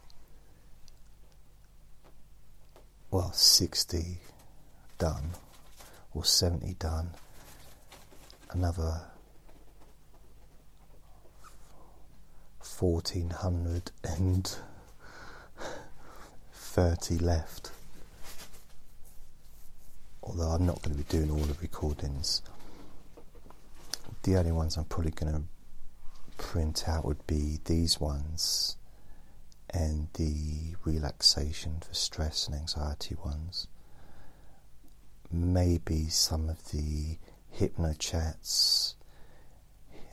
well, 60 done or 70 done, another 1430 left. Although I'm not going to be doing all the recordings, the only ones I'm probably going to print out would be these ones and the relaxation for stress and anxiety ones. Maybe some of the hypno chats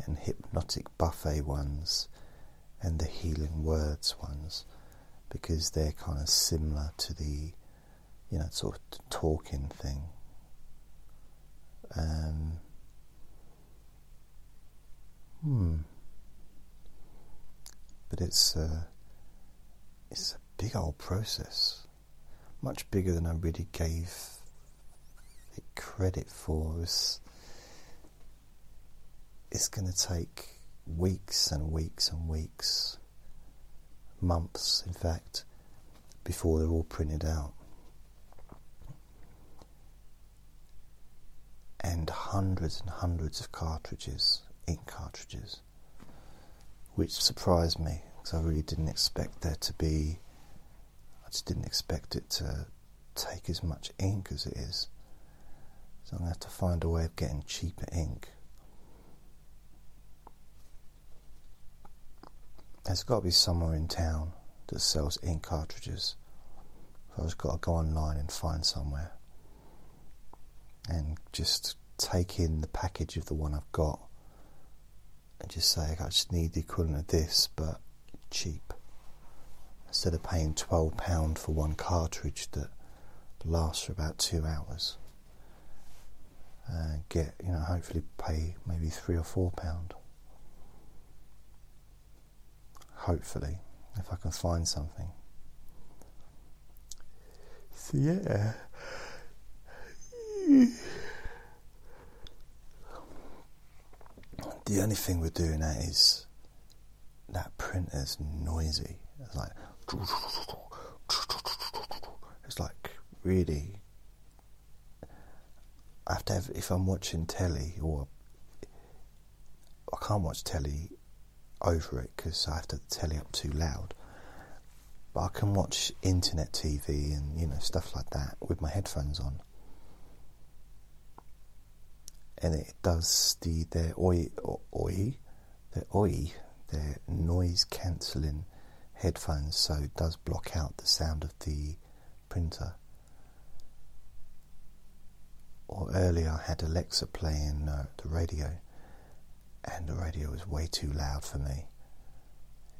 and hypnotic buffet ones and the healing words ones because they're kind of similar to the you know sort of talking thing. Um, hmm. But it's a, it's a big old process, much bigger than I really gave it credit for. It's, it's going to take weeks and weeks and weeks, months, in fact, before they're all printed out. And hundreds and hundreds of cartridges, ink cartridges which surprised me because I really didn't expect there to be. I just didn't expect it to take as much ink as it is. So I'm going to have to find a way of getting cheaper ink. There's got to be somewhere in town that sells ink cartridges. So I've just got to go online and find somewhere and just take in the package of the one I've got and just say, I just need the equivalent of this, but cheap. Instead of paying £12 for one cartridge that lasts for about two hours. Uh, get, you know, hopefully pay maybe three or four pound. Hopefully, if I can find something. So, yeah. The only thing we're doing that is that printer's noisy. It's like it's like really. I have to have if I'm watching telly or I can't watch telly over it because I have to telly up too loud. But I can watch internet TV and you know stuff like that with my headphones on and it does the their oi oi the oi their noise cancelling headphones, so it does block out the sound of the printer. Or earlier, I had Alexa playing uh, the radio, and the radio was way too loud for me.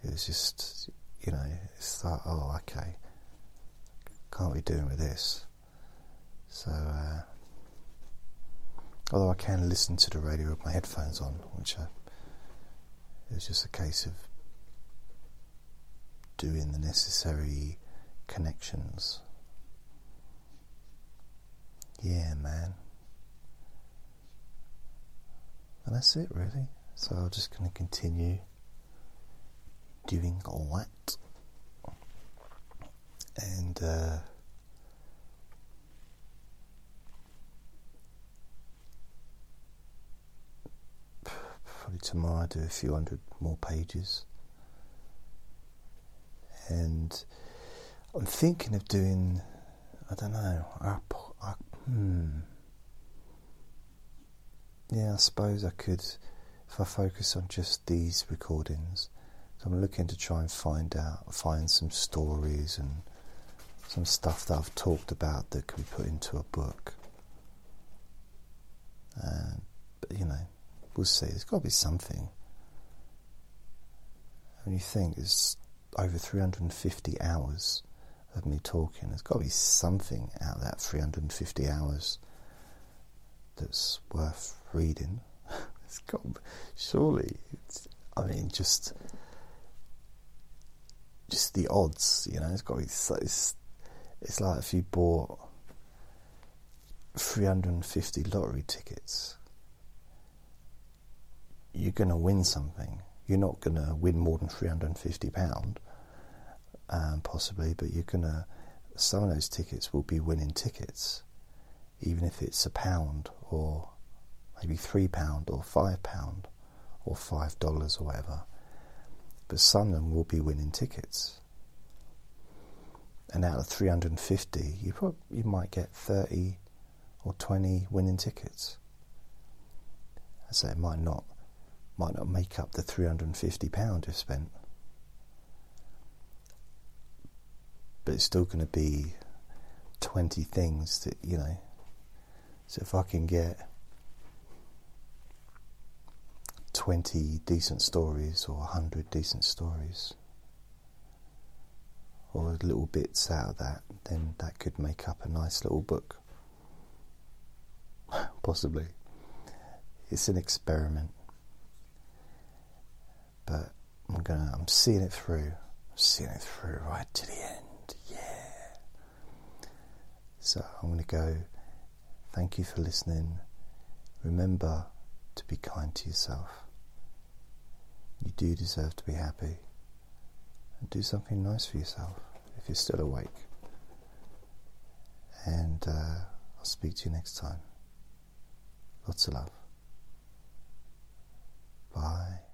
It was just, you know, it's like, oh, okay, can't be doing with this. So, uh, although I can listen to the radio with my headphones on, which I, it was just a case of doing the necessary connections. Yeah, man. And that's it, really. So I'm just going to continue doing all that. And uh, probably tomorrow I do a few hundred more pages. And I'm thinking of doing, I don't know, up, up hmm. Yeah, I suppose I could, if I focus on just these recordings. So I'm looking to try and find out, find some stories and some stuff that I've talked about that can be put into a book. Uh, but you know, we'll see. There's got to be something. When you think it's over 350 hours of me talking, there's got to be something out of that 350 hours that's worth reading. <laughs> it's got surely. It's, I mean, just just the odds, you know. It's got be. It's, it's like if you bought 350 lottery tickets, you're going to win something. You're not going to win more than 350 pound, um, possibly, but you're going to. Some of those tickets will be winning tickets even if it's a pound or maybe three pound or five pound or five dollars or whatever. But some of them will be winning tickets. And out of 350, you, probably, you might get 30 or 20 winning tickets. I So it might not might not make up the 350 pound you've spent. But it's still going to be 20 things that, you know, so if I can get 20 decent stories or 100 decent stories or little bits out of that, then that could make up a nice little book. <laughs> Possibly. It's an experiment. But I'm gonna I'm seeing it through. I'm seeing it through right to the end. Yeah. So I'm gonna go Thank you for listening. Remember to be kind to yourself. You do deserve to be happy. And do something nice for yourself if you're still awake. And uh, I'll speak to you next time. Lots of love. Bye.